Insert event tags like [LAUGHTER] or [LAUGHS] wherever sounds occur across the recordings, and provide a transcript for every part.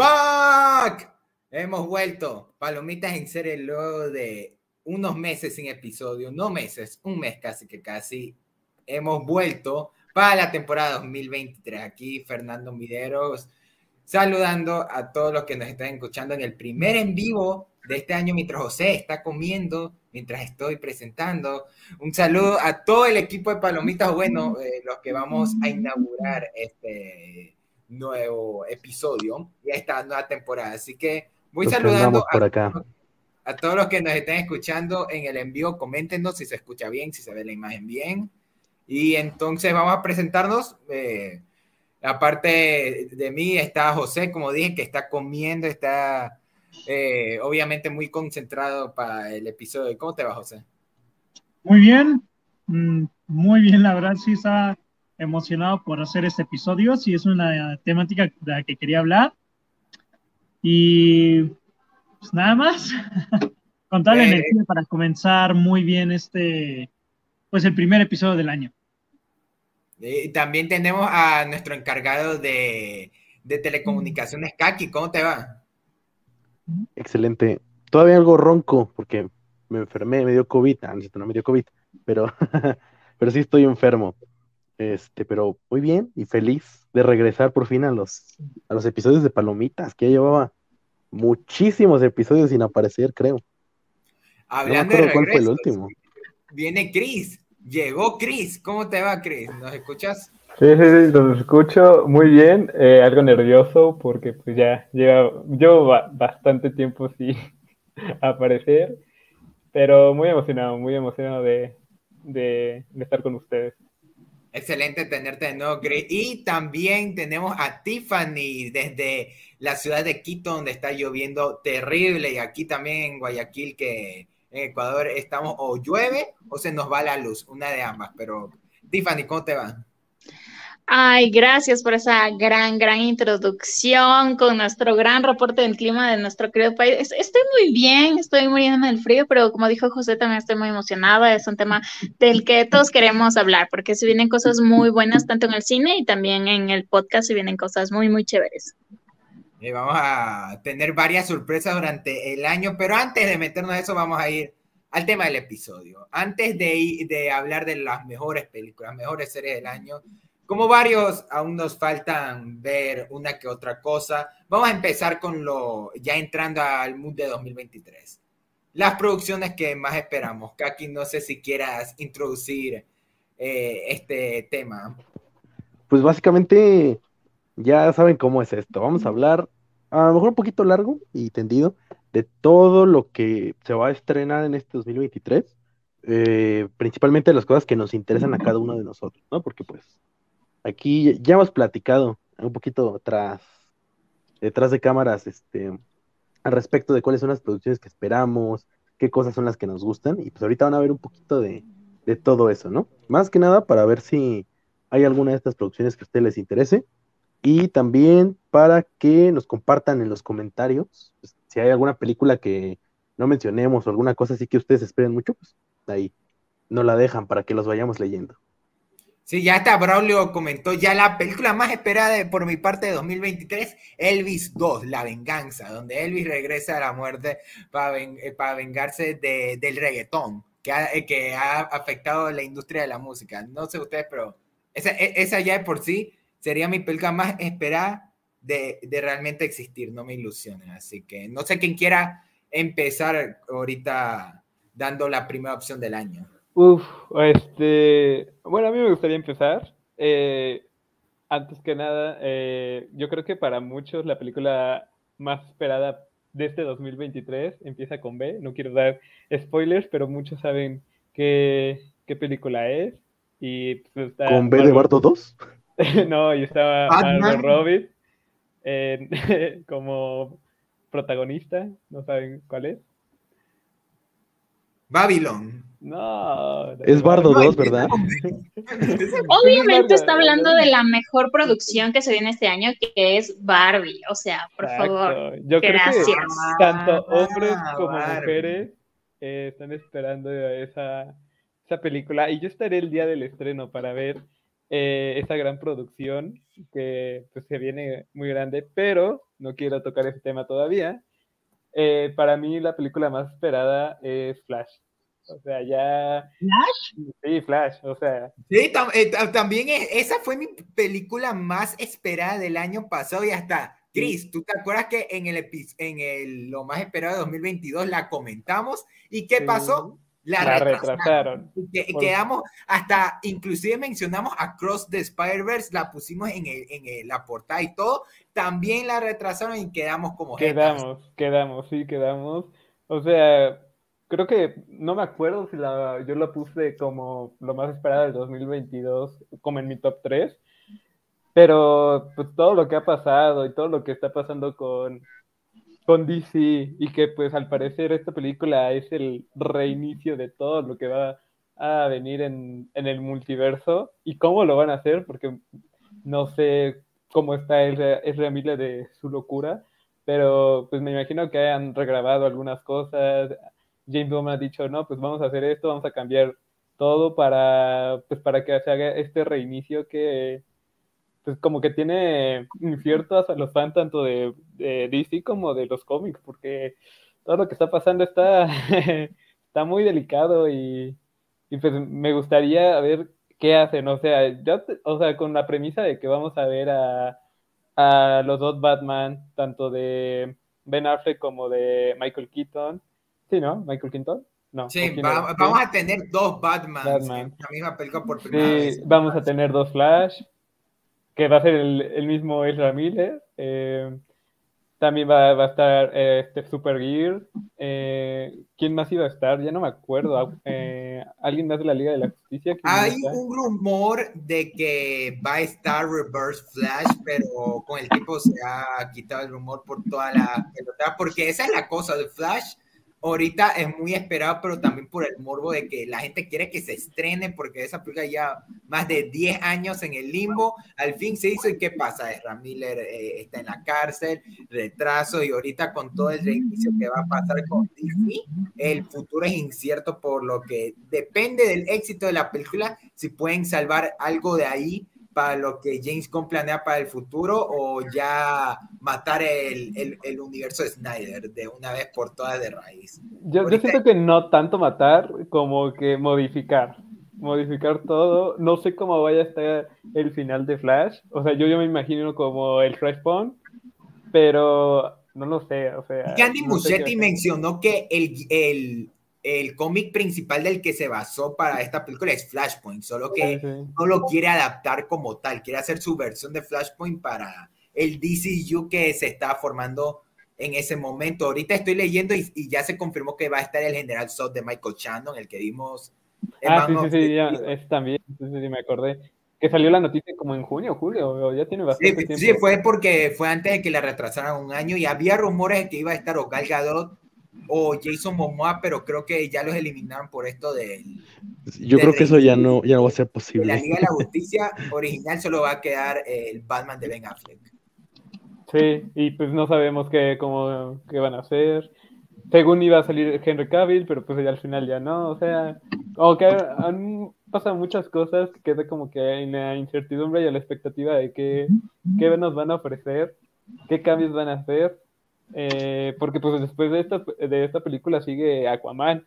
back. Hemos vuelto. Palomitas en serie luego de unos meses sin episodio, no meses, un mes casi que casi. Hemos vuelto para la temporada 2023. Aquí Fernando Mideros saludando a todos los que nos están escuchando en el primer en vivo de este año mientras José está comiendo, mientras estoy presentando. Un saludo a todo el equipo de Palomitas, bueno, eh, los que vamos a inaugurar este nuevo episodio y esta nueva temporada. Así que voy saludando por acá. A, todos los que nos estén escuchando en el envío. Coméntenos si se escucha bien, si se ve la imagen bien. Y entonces vamos a presentarnos. Eh, aparte de mí está José, como dije, que está comiendo, está eh, obviamente muy concentrado para el episodio. ¿Cómo te va, José? Muy bien, mm, muy bien, la verdad sí está emocionado por hacer este episodio, sí es una temática de la que quería hablar. Y pues nada más, [LAUGHS] con toda la eh, energía para comenzar muy bien este, pues el primer episodio del año. Y también tenemos a nuestro encargado de, de telecomunicaciones, Kaki, ¿cómo te va? Excelente. Todavía algo ronco porque me enfermé, me dio COVID. Ah, no, me dio COVID, pero, [LAUGHS] pero sí estoy enfermo. Este, pero muy bien y feliz de regresar por fin a los, a los episodios de Palomitas, que ya llevaba muchísimos episodios sin aparecer, creo. Hablando de cuál fue el último. Viene Chris, llegó Chris. ¿Cómo te va, Chris? ¿Nos escuchas? Sí, sí, sí, los escucho muy bien, eh, algo nervioso porque pues ya lleva, llevo bastante tiempo sin [LAUGHS] aparecer, pero muy emocionado, muy emocionado de, de, estar con ustedes. Excelente tenerte de nuevo, Chris. Y también tenemos a Tiffany desde la ciudad de Quito, donde está lloviendo terrible, y aquí también en Guayaquil, que en Ecuador estamos o llueve o se nos va la luz, una de ambas. Pero, Tiffany, ¿cómo te va? Ay, gracias por esa gran, gran introducción con nuestro gran reporte del clima de nuestro querido país. Estoy muy bien, estoy muriendo del frío, pero como dijo José, también estoy muy emocionada. Es un tema del que todos queremos hablar, porque se vienen cosas muy buenas tanto en el cine y también en el podcast se vienen cosas muy, muy chéveres. Y vamos a tener varias sorpresas durante el año, pero antes de meternos a eso, vamos a ir al tema del episodio. Antes de, de hablar de las mejores películas, mejores series del año, como varios, aún nos faltan ver una que otra cosa. Vamos a empezar con lo, ya entrando al mood de 2023. Las producciones que más esperamos. Kaki, no sé si quieras introducir eh, este tema. Pues básicamente ya saben cómo es esto. Vamos a hablar a lo mejor un poquito largo y tendido de todo lo que se va a estrenar en este 2023. Eh, principalmente las cosas que nos interesan a cada uno de nosotros, ¿no? Porque pues aquí ya hemos platicado un poquito tras, detrás de cámaras, este, al respecto de cuáles son las producciones que esperamos, qué cosas son las que nos gustan, y pues ahorita van a ver un poquito de, todo eso, ¿no? Más que nada para ver si hay alguna de estas producciones que a ustedes les interese, y también para que nos compartan en los comentarios pues, si hay alguna película que no mencionemos o alguna cosa así que ustedes esperen mucho, pues ahí no la dejan para que los vayamos leyendo. Sí, ya está, Braulio comentó ya la película más esperada por mi parte de 2023, Elvis 2, La Venganza, donde Elvis regresa a la muerte para, eh, vengarse del reggaetón, que ha, eh, que ha afectado la industria de la música. No sé ustedes, pero esa, e, esa ya de por sí sería mi película más esperada de, de realmente existir, no me ilusionen. Así que no sé quién quiera empezar ahorita dando la primera opción del año. Uf, este, bueno, a mí me gustaría empezar. Eh, antes que nada, eh, yo creo que para muchos la película más esperada de este 2023 empieza con B. No quiero dar spoilers, pero muchos saben qué, qué película es. Y pues, ¿Con B de Bardo 2? [LAUGHS] no, y estaba Margot Robbie [LAUGHS] como protagonista. ¿No saben cuál es? Babylon. No. Es Bardo 2, ¿verdad? Obviamente está hablando de la mejor producción que se viene este año, que es Barbie. O sea, por favor. Yo gracias. creo que tanto hombres como mujeres eh, están esperando esa, esa película. Y yo estaré el día del estreno para ver eh, esa gran producción que pues, se viene muy grande, pero no quiero tocar ese tema todavía. Eh, para mí la película más esperada es Flash. O sea, ya... ¿Flash? Sí, Flash, o sea... Sí, tam- eh, ta- también es- esa fue mi película más esperada del año pasado y hasta, Chris, ¿tú te acuerdas que en el, en el lo más esperado de 2022 la comentamos? ¿Y qué Sí. pasó? La, La retrasaron. que- Por- quedamos hasta, inclusive mencionamos Across the Spider-Verse, la pusimos en, el- en el- la portada y todo, también la retrasaron y quedamos como jetas. Quedamos, quedamos, sí, quedamos. O sea, creo que no me acuerdo si la, yo la puse como lo más esperado del 2022, como en mi top 3, pero pues todo lo que ha pasado y todo lo que está pasando con, con DC y que pues al parecer esta película es el reinicio de todo lo que va a venir en, en el multiverso y cómo lo van a hacer, porque no sé cómo está Ezra Miller de su locura, pero pues me imagino que han regrabado algunas cosas. James Bond ha dicho, no, pues vamos a hacer esto, vamos a cambiar todo para, pues para que se haga este reinicio que, pues como que tiene inciertos a los fans tanto de, de DC como de los cómics, porque todo lo que está pasando está, [LAUGHS] está muy delicado y, pues me gustaría ver qué hacen, o sea, te- o sea, con la premisa de que vamos a ver a, a los dos Batman, tanto de Ben Affleck como de Michael Keaton. Sí, ¿no? Michael Keaton. No. Sí, vamos a tener dos Batmans Batman. en la misma película por primera Sí, vez. vamos a tener dos Flash, que va a ser el, el mismo Ezra Miller. eh, también va, va a estar eh, este Supergear. Eh, ¿Quién más iba a estar? Ya no me acuerdo. eh, ¿Alguien más de la Liga de la Justicia? ¿Quién Hay un rumor de que va a estar Reverse Flash, pero con el tiempo se ha quitado el rumor por toda la pelota, porque esa es la cosa de Flash. Ahorita es muy esperado, pero también por el morbo de que la gente quiere que se estrene, porque esa película ya más de 10 años en el limbo, al fin se hizo y ¿qué pasa? Ezra Miller eh, está en la cárcel, retraso y ahorita con todo el reinicio que va a pasar con DC, el futuro es incierto por lo que depende del éxito de la película, si pueden salvar algo de ahí para lo que James Gunn planea para el futuro o ya matar el, el, el universo de Snyder de una vez por todas de raíz. Yo, yo siento que no tanto matar como que modificar. Modificar todo. No sé cómo vaya a estar el final de Flash. O sea, yo, yo me imagino como el Flashpoint, pero no lo sé. O sea, Y Andy no hacer. mencionó que el, el, el cómic principal del que se basó para esta película es Flashpoint, solo que Sí, sí. no lo quiere adaptar como tal, quiere hacer su versión de Flashpoint para el DCU que se está formando en ese momento. Ahorita estoy leyendo y, y ya se confirmó que va a estar el General Zod de Michael Shannon, el que vimos. Ah, sí, sí, sí, ya, es también, sí, sí, sí, me acordé. Que salió la noticia como en junio julio, ya tiene Sí, bastante tiempo. sí, fue porque fue antes de que la retrasaran un año y había rumores de que iba a estar o Gal Gadot o Jason Momoa, pero creo que ya los eliminaron por esto de, Yo de creo que eso ya no, ya no va a ser de la posible. Liga de la Justicia original, solo va a quedar el Batman de Ben Affleck. Sí, y pues no sabemos qué, cómo, qué van a hacer. Según iba a salir Henry Cavill, pero pues ya al final ya no. O sea, como que han pasado muchas cosas que queda como que en la incertidumbre y a la expectativa de qué, qué nos van a ofrecer, qué cambios van a hacer. Eh, porque pues después de esta, de esta película sigue Aquaman.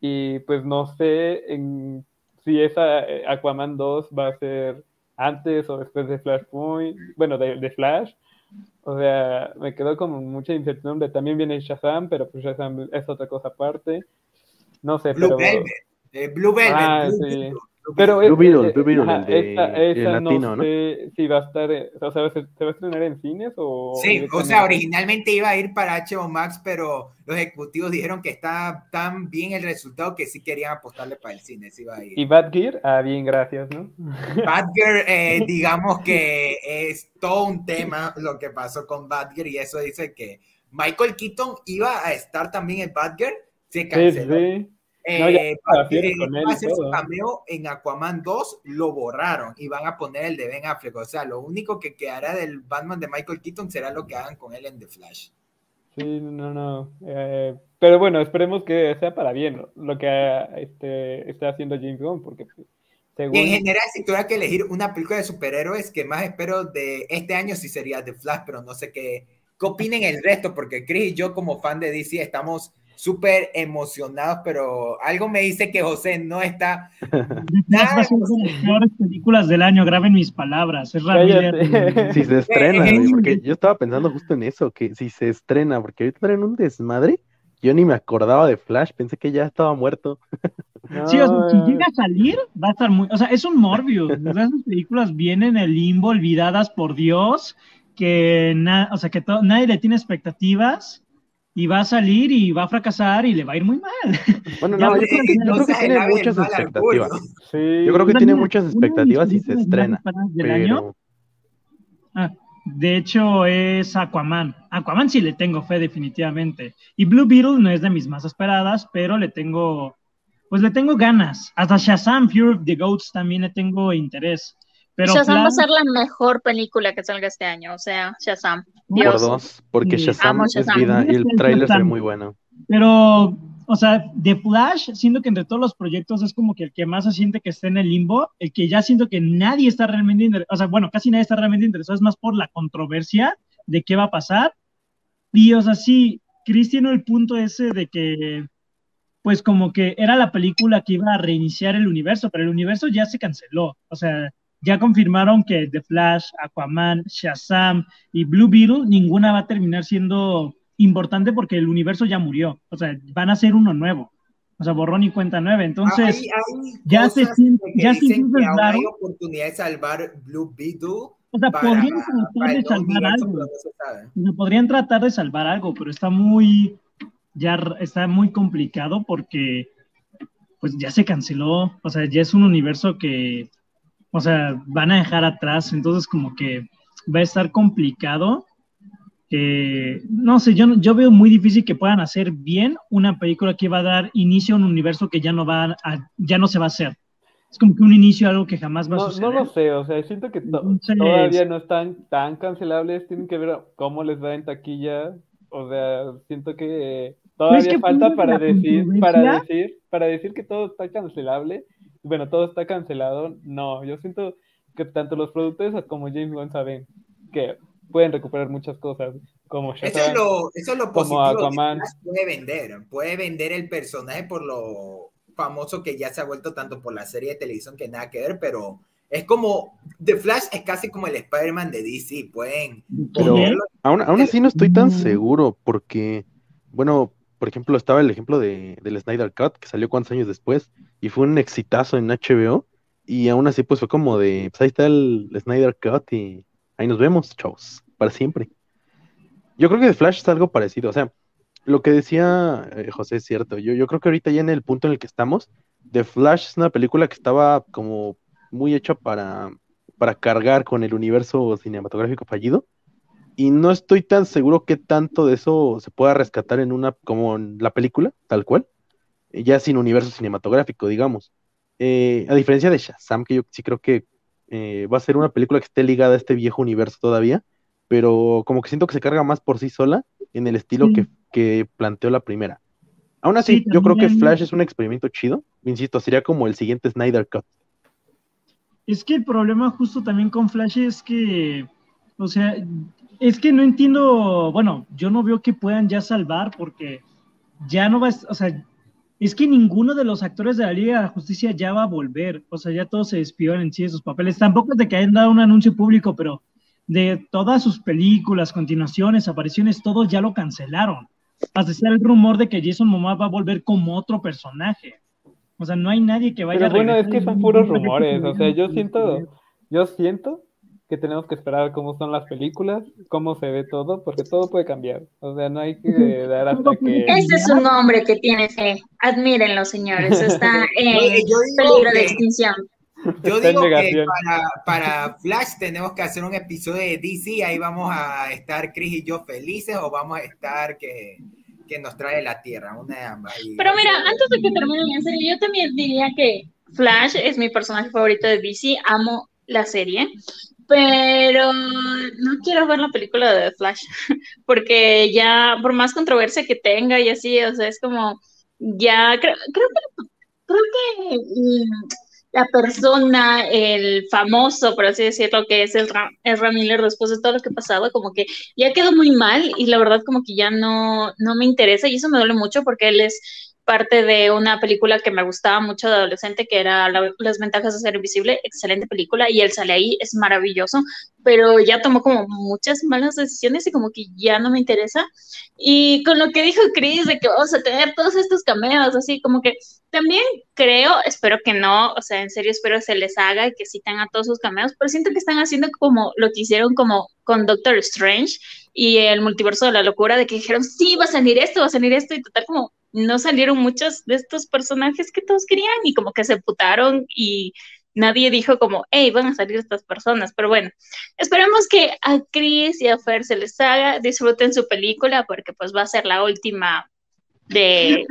Y pues no sé en, si esa eh, Aquaman 2 va a ser antes o después de Flashpoint, bueno, de, de Flash. O sea, me quedó como mucha incertidumbre. También viene Shazam, pero pues Shazam es otra cosa aparte. No sé, Blue pero... Velvet. eh, Blue Velvet. Ah, Blue sí. Pero Blue Beetle, Blue Beetle, ajá, el de- el esa latino, no ¿no? sé si va a estar, o sea, ¿se, se va a estrenar en cines o...? Sí, o sea, originalmente iba a ir para HBO Max, pero los ejecutivos dijeron que está tan bien el resultado que sí querían apostarle para el cine, sí iba a ir. ¿Y Bad Gear? Ah, bien, gracias, ¿no? [LAUGHS] Badger, eh, digamos que es todo un tema lo que pasó con Badger y eso dice que Michael Keaton iba a estar también en Badger, se Sí, canceló. sí. Eh, No, ya eh, su cameo en Aquaman 2, lo borraron y van a poner el de Ben Affleck. O sea, lo único que quedará del Batman de Michael Keaton será lo que hagan con él en The Flash. Sí, no, no. eh, pero bueno, esperemos que sea para bien ¿no? lo que este, está haciendo James Gunn, porque Y en general, si tuviera que elegir una película de superhéroes que más espero de este año, sí sería The Flash, pero no sé qué, qué opinen el resto, porque Chris y yo como fan de DC estamos súper emocionados, pero algo me dice que José no está [LAUGHS] nada es una de las peores películas del año, graben mis palabras, es Cállate. Si se estrena, güey, porque yo estaba pensando justo en eso, que si se estrena, porque ahorita traen un desmadre, yo ni me acordaba de Flash, pensé que ya estaba muerto. [LAUGHS] Sí, o sea, si llega a salir, va a estar muy. O sea, es un Morbius. O sea, esas películas vienen en el limbo, olvidadas por Dios, que, na- o sea, que to- nadie le tiene expectativas y va a salir y va a fracasar y le va a ir muy mal. [LAUGHS] Bueno, [LAUGHS] no, yo creo que, yo no creo que seas [LAUGHS] tiene muchas expectativas. sí. Yo creo que tiene muchas expectativas y se estrena, del año, pero ah, de hecho, es Aquaman. Aquaman sí le tengo fe, definitivamente. Y Blue Beetle no es de mis más esperadas, pero le tengo, pues le tengo ganas. Hasta Shazam, Fury of the Goats también le tengo interés. Pero Shazam va a ser la mejor película que salga este año, o sea, Shazam. por Dios. dos, porque Sí, Shazam amo es Shazam. vida y el Es [LAUGHS] tráiler Shazam. muy bueno. Pero, o sea, de Flash, siento que entre todos los proyectos es como que el que más se siente que está en el limbo, el que ya siento que nadie está realmente interesado, o sea, bueno, casi nadie está realmente interesado, es más por la controversia de qué va a pasar. Y, o sea, sí, Chris tiene el punto ese de que, pues como que era la película que iba a reiniciar el universo, pero el universo ya se canceló, o sea, ya confirmaron que The Flash, Aquaman, Shazam y Blue Beetle, ninguna va a terminar siendo importante porque el universo ya murió. O sea, van a hacer uno nuevo. O sea, borrón y cuenta nueva. Entonces, Hay- hay ya se siente- ya se siente hay oportunidad de salvar Blue Beetle o sea, para, podrían para tratar de salvar algo. no podrían tratar de salvar algo, pero está muy, ya está muy complicado porque, pues ya se canceló. O sea, ya es un universo que, o sea, van a dejar atrás. Entonces, como que va a estar complicado. Eh, no sé, yo, no- yo veo muy difícil que puedan hacer bien una película que va a dar inicio a un universo que ya no va a, ya no se va a hacer. Es como que un inicio a algo que jamás va a No, suceder. no lo sé, o sea, siento que to- Entonces- todavía no están tan cancelables, tienen que ver cómo les va en taquilla, o sea, siento que todavía que falta para decir, para decir, para decir que todo está cancelable, bueno, todo está cancelado, no, yo siento que tanto los productores como James Gunn saben que pueden recuperar muchas cosas, como Eso es Shazam. lo, eso es lo Como positivo. Aquaman. Puede vender, puede vender el personaje por lo famoso que ya se ha vuelto tanto por la serie de televisión que nada que ver, pero es como The Flash es casi como el Spider-Man de DC, pueden Pero- ponerlo Aún, aún así no estoy tan seguro porque, bueno, por ejemplo, estaba el ejemplo de, del Snyder Cut, que salió cuántos años después, y fue un exitazo en HBO, y aún así pues fue como de, pues ahí está el Snyder Cut y ahí nos vemos, chavos, para siempre. Yo creo que The Flash es algo parecido, o sea, lo que decía eh, José es cierto, yo, yo creo que ahorita ya en el punto en el que estamos, The Flash es una película que estaba como muy hecha para, para cargar con el universo cinematográfico fallido, y no estoy tan seguro qué tanto de eso se pueda rescatar en una, como en la película, tal cual, ya sin universo cinematográfico, digamos. Eh, a diferencia de Shazam, que yo sí creo que eh, va a ser una película que esté ligada a este viejo universo todavía, pero como que siento que se carga más por sí sola en el estilo Sí. que, que planteó la primera. Aún así, Sí, yo creo que Flash es un experimento chido, insisto, sería como el siguiente Snyder Cut. Es que el problema justo también con Flash es que, o sea, es que no entiendo, bueno, yo no veo que puedan ya salvar porque ya no va, a- o sea, es que ninguno de los actores de la Liga de la Justicia ya va a volver, o sea, ya todos se despidieron en sí de sus papeles. Tampoco es de que hayan dado un anuncio público, pero de todas sus películas, continuaciones, apariciones, todos ya lo cancelaron. Hasta está el rumor de que Jason Momoa va a volver como otro personaje. O sea, no hay nadie que vaya Pero bueno, es que son puros rumores, o sea, yo siento, yo siento que tenemos que esperar cómo son las películas, cómo se ve todo, porque todo puede cambiar, o sea, no hay que dar hasta que... Ese es un hombre que tiene fe. Admírenlo, señores. Está [LAUGHS] en peligro de que- extinción. Yo digo que para, para Flash tenemos que hacer un episodio de DC, ahí vamos a estar Chris y yo felices o vamos a estar que, que nos trae la Tierra, una de ambas. Pero mira, antes de que terminen, en serio, yo también diría que Flash es mi personaje favorito de DC. Amo la serie. Pero no quiero ver la película de Flash, [LAUGHS] porque ya, por más controversia que tenga y así, o sea, es como, ya, creo, creo que, creo que mm, la persona, el famoso, por así decirlo, que es el Ezra Miller después de todo lo que ha pasado, como que ya quedó muy mal y la verdad como que ya no, no me interesa y eso me duele mucho porque él es parte de una película que me gustaba mucho de adolescente, que era Las ventajas de ser invisible, excelente película, y él sale ahí, es maravilloso, pero ya tomó como muchas malas decisiones y como que ya no me interesa. Y con lo que dijo Chris de que vamos a tener todos estos cameos, así como que también creo, espero que no, o sea, en serio espero que se les haga y que sí tengan todos sus cameos, pero siento que están haciendo como lo que hicieron como con Doctor Strange y el multiverso de la locura, de que dijeron, sí, va a salir esto, va a salir esto, y total como no salieron muchos de estos personajes que todos querían y como que se putaron y nadie dijo como, hey, van a salir estas personas. Pero bueno, esperemos que a Chris y a Fer se les haga, disfruten su película porque pues va a ser la última de,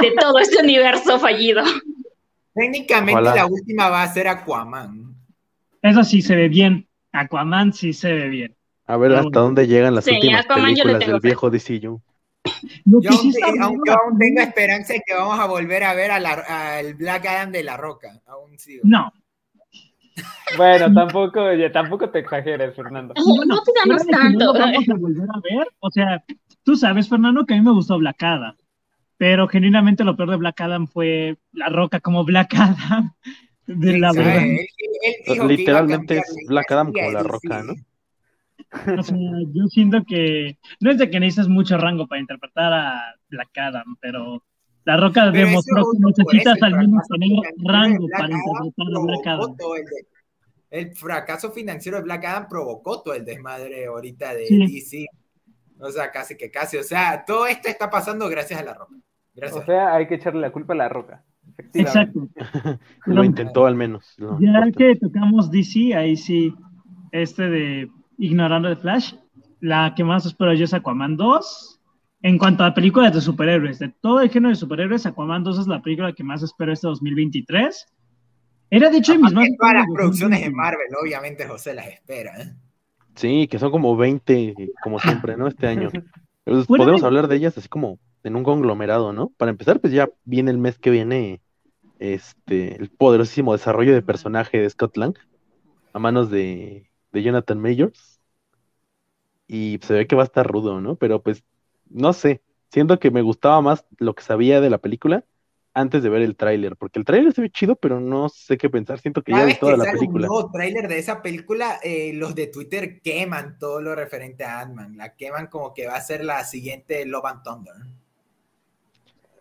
de todo este universo fallido. Técnicamente la última va a ser Aquaman. Eso sí se ve bien. Aquaman sí se ve bien. A ver hasta dónde llegan las últimas películas del viejo DCU. Yo, aún, tengo esperanza de que vamos a volver a ver al Black Adam de la Roca. Aún sigo. No. Bueno, tampoco, tampoco te exageres, Fernando. No, no pidamos tanto. vamos a volver a ver. O sea, tú sabes, Fernando, que a mí me gustó Black Adam. Pero genuinamente lo peor de Black Adam fue la roca como Black Adam. De la verdad. Literalmente es Black Adam como la roca, ¿no? O sea, yo siento que no es de que necesitas mucho rango para interpretar a Black Adam, pero La Roca demostró que necesitas al menos tener rango para interpretar a Black Adam. El, fracaso financiero de Black Adam provocó todo el desmadre ahorita de DC. O sea, casi que casi. O sea, todo esto está pasando gracias a La Roca. Gracias. O sea, hay que echarle la culpa a La Roca. Exacto. Lo intentó al menos. ya que tocamos DC, ahí sí, este de ignorando de Flash. La que más espero yo es Aquaman 2. En cuanto a películas de superhéroes, de todo el género de superhéroes, Aquaman 2 es la película que más espero este 2023. Era de hecho mis más. Todas las producciones de Marvel, obviamente José las espera. ¿eh? Sí, que son como 20, como siempre, ¿no? Este año. Pues, [LAUGHS] podemos hablar de ellas así como en un conglomerado, ¿no? Para empezar, pues ya viene el mes que viene este el poderosísimo desarrollo de personaje de Scott Lang a manos de, de Jonathan Majors y se ve que va a estar rudo, ¿no? Pero pues, no sé, siento que me gustaba más lo que sabía de la película antes de ver el tráiler, porque el tráiler se ve chido, pero no sé qué pensar, siento que ya vi toda la película. Un nuevo tráiler de esa película, eh, los de Twitter queman todo lo referente a Ant-Man, la queman como que va a ser la siguiente Love and Thunder.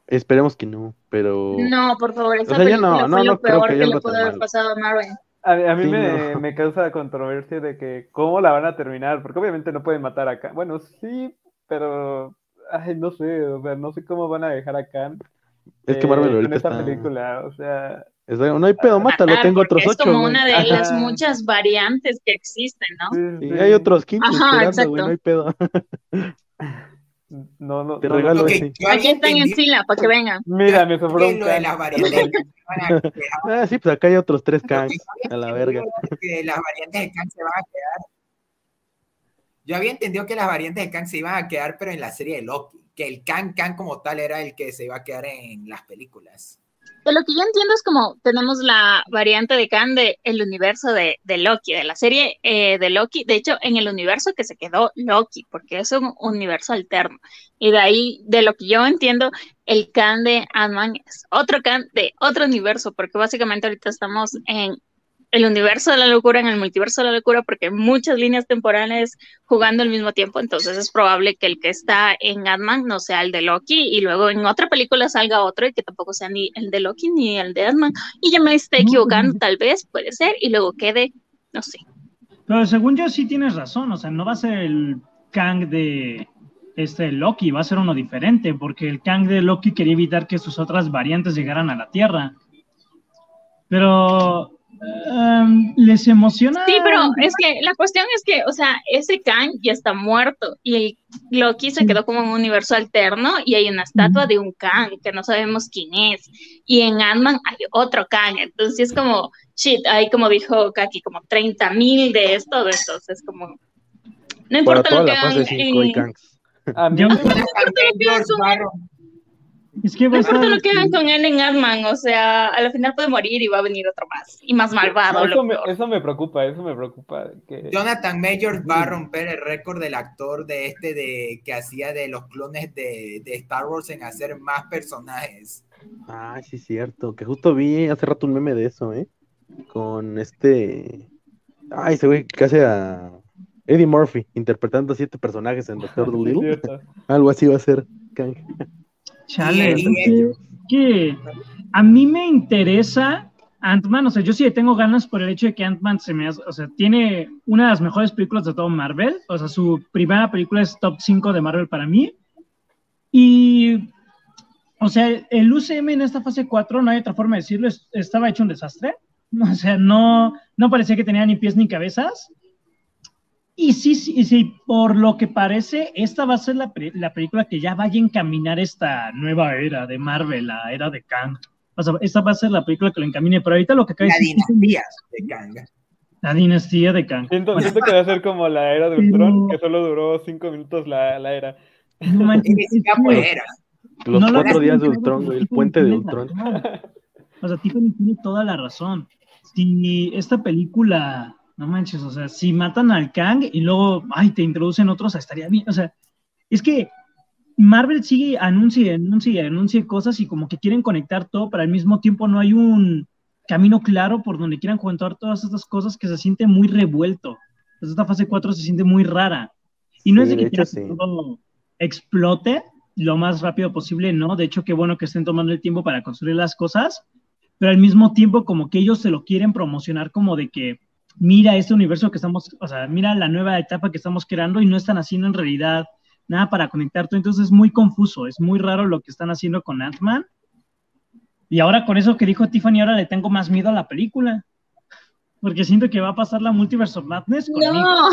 Esperemos que no, pero... No, por favor, esa película no, fue lo peor que, le pudo haber pasado a Marvel. A, mí me, me, causa controversia de que cómo la van a terminar, porque obviamente no pueden matar a Khan. Bueno, sí, pero ay, no sé, o sea, no sé cómo van a dejar a Khan. Es que Marvel eh, en esta está... película, o sea, no hay pedo, mátalo, tengo otros ocho. Es como una de las muchas variantes que existen, ¿no? Sí, hay otros 15 esperando, güey, no hay pedo. [LAUGHS] No, no. Te regalo ese. Aquí están en fila para que vengan. Mira, me sobró un variantes. [LAUGHS] ah, sí, pues acá hay otros tres Kang a la verga. Que las variantes de Kang se van a quedar. Yo había entendido que las variantes de Kang se iban a quedar, pero en la serie de Loki. Que el Kang Kang como tal era el que se iba a quedar en las películas lo que yo entiendo es como tenemos la variante de Khan de el universo de, Loki, de la serie eh, de Loki, de hecho en el universo que se quedó Loki, porque es un universo alterno. Y de ahí, de lo que yo entiendo, el Khan de Ant-Man es otro Khan de otro universo, porque básicamente ahorita estamos en el universo de la locura, en el multiverso de la locura, porque hay muchas líneas temporales jugando al mismo tiempo, entonces es probable que el que está en Ant-Man no sea el de Loki y luego en otra película salga otro y que tampoco sea ni el de Loki ni el de Ant-Man. Y yo me esté equivocando, tal vez, puede ser, y luego quede, no sé. Pero según yo sí tienes razón, o sea, no va a ser el Kang de este Loki, va a ser uno diferente, porque el Kang de Loki quería evitar que sus otras variantes llegaran a la Tierra. Pero Em, les emociona. Sí, pero es que la cuestión es que, o sea, ese Kang ya está muerto y Loki se quedó como en un universo alterno y hay una estatua de un Kang que no sabemos quién es. Y en Ant-Man hay otro Kang, entonces es como, shit, hay como dijo Kaki, como 30 mil de esto, de estos, es como, no importa [LAUGHS] lo que hagan. En... Es que va a estar- lo que hagan con él en Ant-Man, o sea, a la final puede morir y va a venir otro más. Y más malvado. eso, me, eso me preocupa, eso me preocupa. Que... Jonathan Majors va a romper el récord del actor de este de que hacía de los clones de, de Star Wars en hacer más personajes. Ah, sí, cierto. Que justo vi hace rato un meme de eso, ¿eh? Con este. Ay, ese güey que hace a Eddie Murphy interpretando a siete personajes en [LAUGHS] Doctor Dolittle. Algo así va a ser. Kang. Chale, que, que a mí me interesa Ant-Man, o sea, yo sí le tengo ganas por el hecho de que Ant-Man se me hace, o sea, tiene una de las mejores películas de todo Marvel, o sea, su primera película es top 5 de Marvel para mí, y, o sea, el UCM en esta fase 4, no hay otra forma de decirlo, es- estaba hecho un desastre, [LAUGHS] o sea, no, no parecía que tenía ni pies ni cabezas, y sí, sí, sí, por lo que parece, esta va a ser la, pe- la película que ya vaya a encaminar esta nueva era de Marvel, la era de Kang. O sea, esta va a ser la película que lo encamine, pero ahorita lo que acaba de La dinastía de Kang. la dinastía de Kang. Siento, siento que va a ser como la era de Pero- Ultron, que solo duró cinco minutos la, la era. No [LAUGHS] manches. Los no cuatro días de Ultron, güey, el puente de Ultron. O sea, Tiffany tiene toda la razón. Si esta película, no manches, o sea, si matan al Kang y luego, ay, te introducen otros, estaría bien. O sea, es que Marvel sigue, anuncia, anuncia, anuncia cosas y como que quieren conectar todo, pero al mismo tiempo no hay un camino claro por donde quieran contar todas estas cosas que se siente muy revuelto. Entonces, esta fase 4 se siente muy rara. Y no Sí, es de que de hecho, sí. todo explote lo más rápido posible, ¿no? De hecho, qué bueno que estén tomando el tiempo para construir las cosas, pero al mismo tiempo como que ellos se lo quieren promocionar como de que mira este universo que estamos, o sea, mira la nueva etapa que estamos creando y no están haciendo en realidad nada para conectar todo, entonces es muy confuso, es muy raro lo que están haciendo con Ant-Man. Y ahora con eso que dijo Tiffany, ahora le tengo más miedo a la película. Porque siento que va a pasar la Multiverse of Madness conmigo. [LAUGHS] No,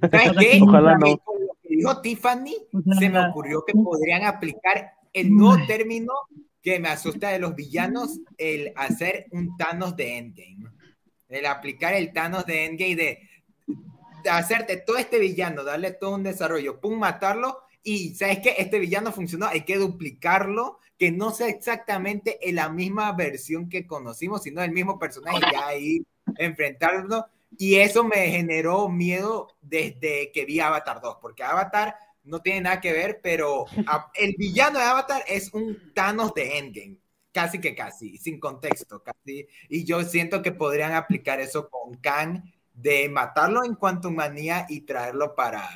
¿Sabes Ojalá qué? Ojalá A mí, no. con lo que dijo Tiffany, se me ocurrió que podrían aplicar el nuevo término que me asusta de los villanos, el hacer un Thanos de Endgame. El aplicar el Thanos de Endgame de, de hacerte todo este villano, darle todo un desarrollo, pum, matarlo y ¿sabes qué? Este villano funcionó, hay que duplicarlo, que no sea exactamente en la misma versión que conocimos, sino el mismo personaje, ya ahí enfrentarlo. Y eso me generó miedo desde que vi Avatar 2, porque Avatar no tiene nada que ver, pero el villano de Avatar es un Thanos de Endgame, casi que casi, sin contexto, casi. Y yo siento que podrían aplicar eso con Kang, de matarlo en Quantum Manía y traerlo para,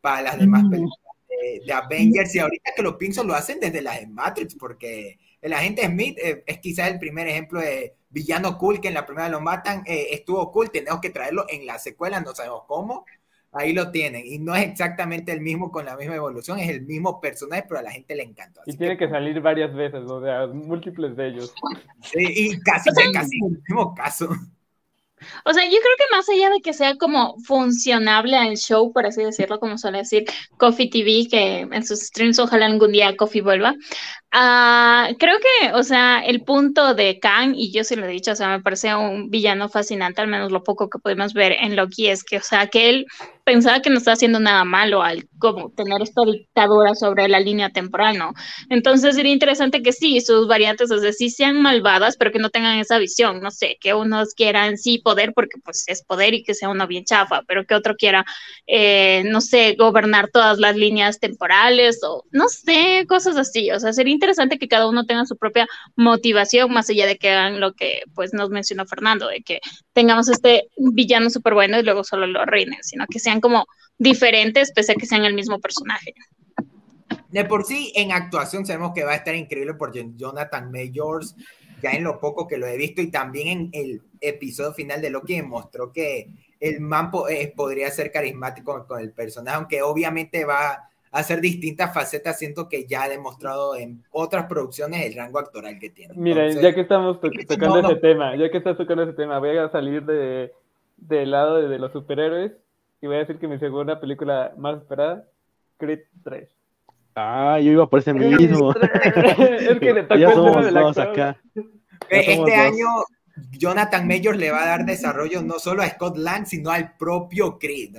para las demás películas de, de Avengers. Y ahorita que lo pienso, lo hacen desde las de Matrix, porque el agente Smith eh, es quizás el primer ejemplo de villano cool que en la primera lo matan, eh, estuvo cool, tenemos que traerlo en la secuela, no sabemos cómo. Ahí lo tienen. Y no es exactamente el mismo con la misma evolución, es el mismo personaje, pero a la gente le encantó. Y tiene que, que salir varias veces, o sea, múltiples de ellos. sí, y casi, que casi el mismo caso. o sea, yo creo que más allá de que sea como funcionable al show, por así decirlo, como suele decir Coffee TV, que en sus streams ojalá algún día Coffee vuelva. Ah, creo que, o sea, el punto de Kang, y yo sí lo he dicho, o sea, me parece un villano fascinante, al menos lo poco que pudimos ver en Loki, es que, o sea, que él pensaba que no estaba haciendo nada malo al como tener esta dictadura sobre la línea temporal, ¿no? Entonces sería interesante que sí, sus variantes, o sea, sí sean malvadas, pero que no tengan esa visión, no sé, que unos quieran sí poder, porque pues es poder y que sea uno bien chafa, pero que otro quiera, eh, no sé, gobernar todas las líneas temporales o no sé, cosas así, o sea, sería interesante que cada uno tenga su propia motivación, más allá de que hagan lo que pues nos mencionó Fernando, de que tengamos este villano súper bueno y luego solo lo reinen, sino que sean como diferentes, pese a que sean el mismo personaje. De por sí, en actuación sabemos que va a estar increíble porque Jonathan Majors, ya en lo poco que lo he visto y también en el episodio final de Loki demostró que el man po- eh, podría ser carismático con el personaje, aunque obviamente va hacer distintas facetas, siento que ya ha demostrado en otras producciones el rango actoral que tiene. Mira, Entonces, ya que estamos to- no, [LAUGHS] tocando no. ese tema, ya que estás tocando ese tema, voy a salir de, del lado de, de los superhéroes y voy a decir que mi segunda película más esperada, Creed 3. Ah, yo iba por ese mismo. [LAUGHS] es que le [LAUGHS] tocó ya el tema somos del dos actor. acá. Este dos. año Jonathan Majors le va a dar desarrollo no solo a Scott Lang, sino al propio Creed.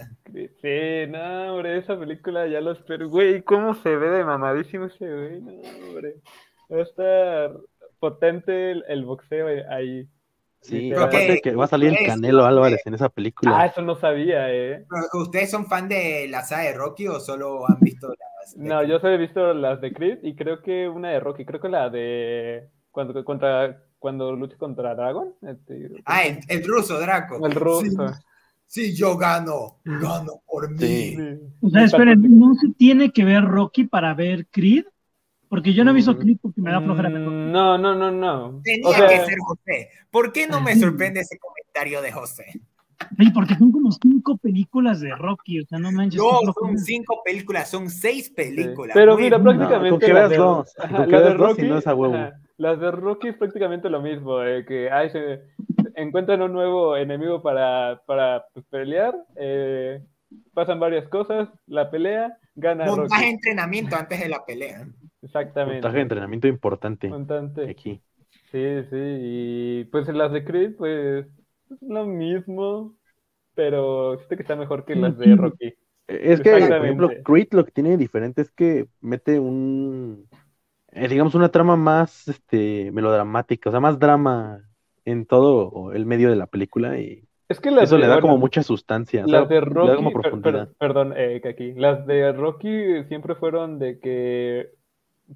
Sí, no, hombre, esa película ya lo espero. Güey, ¿cómo se ve de mamadísimo ese güey? No, hombre. Va a estar potente el, el boxeo ahí. Sí, Literal. aparte de que va a salir el Canelo Álvarez en esa Ah, película. eso no sabía, eh. Pero, ¿Ustedes son fan de la saga de Rocky o solo han visto las? de- No, yo solo he visto las de Creed y creo que una de Rocky, creo que la de cuando contra cuando lucha contra Dragon. este, Ah, el, el ruso, Draco. el ruso. Sí, sí, yo gano. Gano por mí. Sí. O sea, esperen, ¿no se tiene que ver Rocky para ver Creed? Porque yo no he visto Mm. Creed porque me da flojera. Rocky. Mm, No, no, no, no. Tenía O sea, que ser José. ¿Por qué no me sorprende ese comentario de José? Sí, porque son como cinco películas de Rocky, o sea, no manches. No, son cinco películas, son seis películas. Pero mira, prácticamente con que las dos, ajá, de veas dos y Rocky, no es a huevo. ajá, las de Rocky es prácticamente lo mismo, eh, que ay, se encuentran un nuevo enemigo para, para pues, pelear, eh, pasan varias cosas, la pelea, gana Montaje de entrenamiento antes de la pelea. Exactamente. Montaje de entrenamiento importante Montante. aquí. Sí, sí, y pues las de Creed, pues es lo mismo, pero siento que está mejor que las de [LAUGHS] Rocky. Es que, por ejemplo, Creed lo que tiene diferente es que mete un, eh, digamos, una trama más este, melodramática, o sea, más drama en todo el medio de la película y Es que eso de- le da como mucha sustancia, o sea, Las de le da Rocky, como profundidad. per- perdón, eh, Kaki, las de Rocky siempre fueron de que,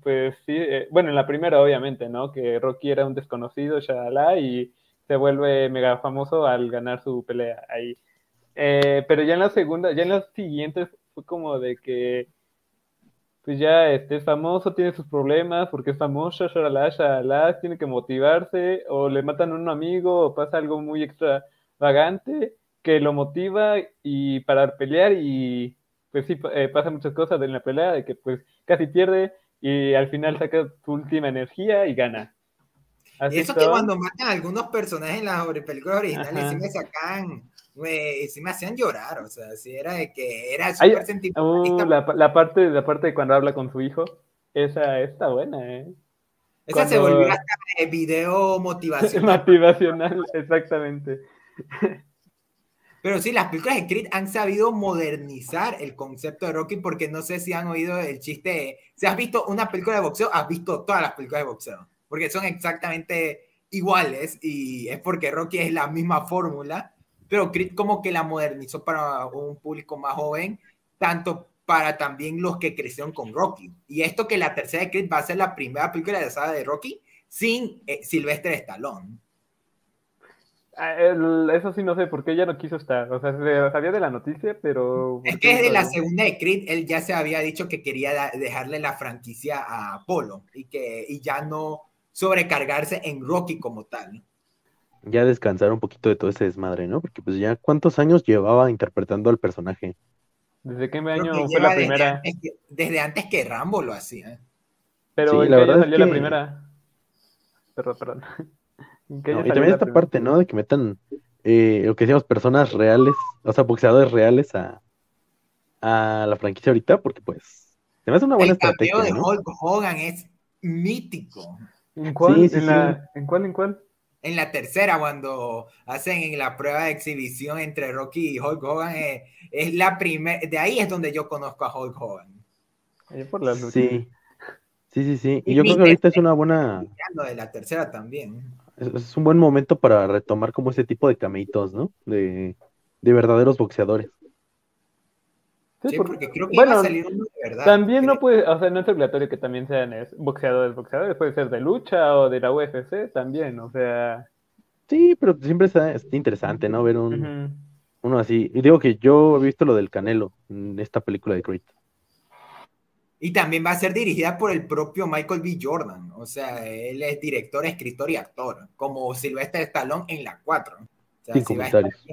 pues sí, eh, bueno, en la primera obviamente, ¿no? Que Rocky era un desconocido, shalala, y se vuelve mega famoso al ganar su pelea ahí. Eh, pero ya en la segunda, ya en las siguientes fue como de que, pues ya este es famoso, tiene sus problemas, porque es famoso, shalala, shalala, tiene que motivarse, o le matan a un amigo, o pasa algo muy extravagante que lo motiva y para pelear y pues sí, eh, pasa muchas cosas en la pelea de que pues casi pierde y al final saca su última energía y gana. Así eso que cuando matan a algunos personajes en las películas originales Ajá. sí me sacan, sí me hacían llorar, o sea, sí era de que era súper Uh, sentimentalista. la, la parte, la parte de cuando habla con su hijo, esa está buena, ¿eh? Esa se cuando- volvió hasta de video motivacional. [LAUGHS] Motivacional, exactamente. Pero sí, las películas de Creed han sabido modernizar el concepto de Rocky porque no sé si han oído el chiste de, si has visto una película de boxeo, has visto todas las películas de boxeo, porque son exactamente iguales y es porque Rocky es la misma fórmula, pero Creed como que la modernizó para un público más joven, tanto para también los que crecieron con Rocky. Y esto que la tercera de Creed va a ser la primera película de la saga de Rocky sin eh, Sylvester Stallone. Ah, el- eso sí no sé por qué ella no quiso estar. O sea, se sabía de la noticia, pero. Es ¿por que desde no la segunda de Creed, él ya se había dicho que quería da- dejarle la franquicia a Apolo y que y ya no sobrecargarse en Rocky como tal. Ya descansar un poquito de todo ese desmadre, ¿no? Porque pues ya cuántos años llevaba interpretando al personaje. ¿Desde qué año que fue la desde primera? antes que- Desde antes que Rambo lo hacía. Pero Sí, ¿en la verdad es salió la primera? Perdón, perdón. [LAUGHS] ¿En qué ¿no? año Y también esta primera? parte, ¿no? De que metan eh, lo que decíamos, personas reales, o sea, boxeadores reales a, a la franquicia ahorita, porque pues se me hace una buena El estrategia, de ¿no? Hulk Hogan es mítico. ¿En cuál? Sí, sí, ¿En, sí. la- ¿En cuál? ¿En cuál? En la tercera, cuando hacen en la prueba de exhibición entre Rocky y Hulk Hogan, eh, es la primera, de ahí es donde yo conozco a Hulk Hogan. Por. Sí, sí, sí, sí. Y Y yo creo que ahorita es una buena, de la tercera también. es, es un buen momento para retomar como ese tipo de cameitos, ¿no? De, de verdaderos boxeadores. Sí, Sí, porque- porque creo que bueno, iba a salir uno de verdad. También no puede, o sea, no es obligatorio que también sean es, boxeadores, boxeadores, puede ser de lucha o de la UFC también, o sea. Sí, pero siempre está, está interesante, ¿no? Ver un, uno así. Y digo que yo he visto lo del Canelo en esta película de Creed. Y también va a ser dirigida por el propio Michael B. Jordan. O sea, él es director, escritor y actor, como Sylvester Stallone en la 4. Sea, Sin comentarios.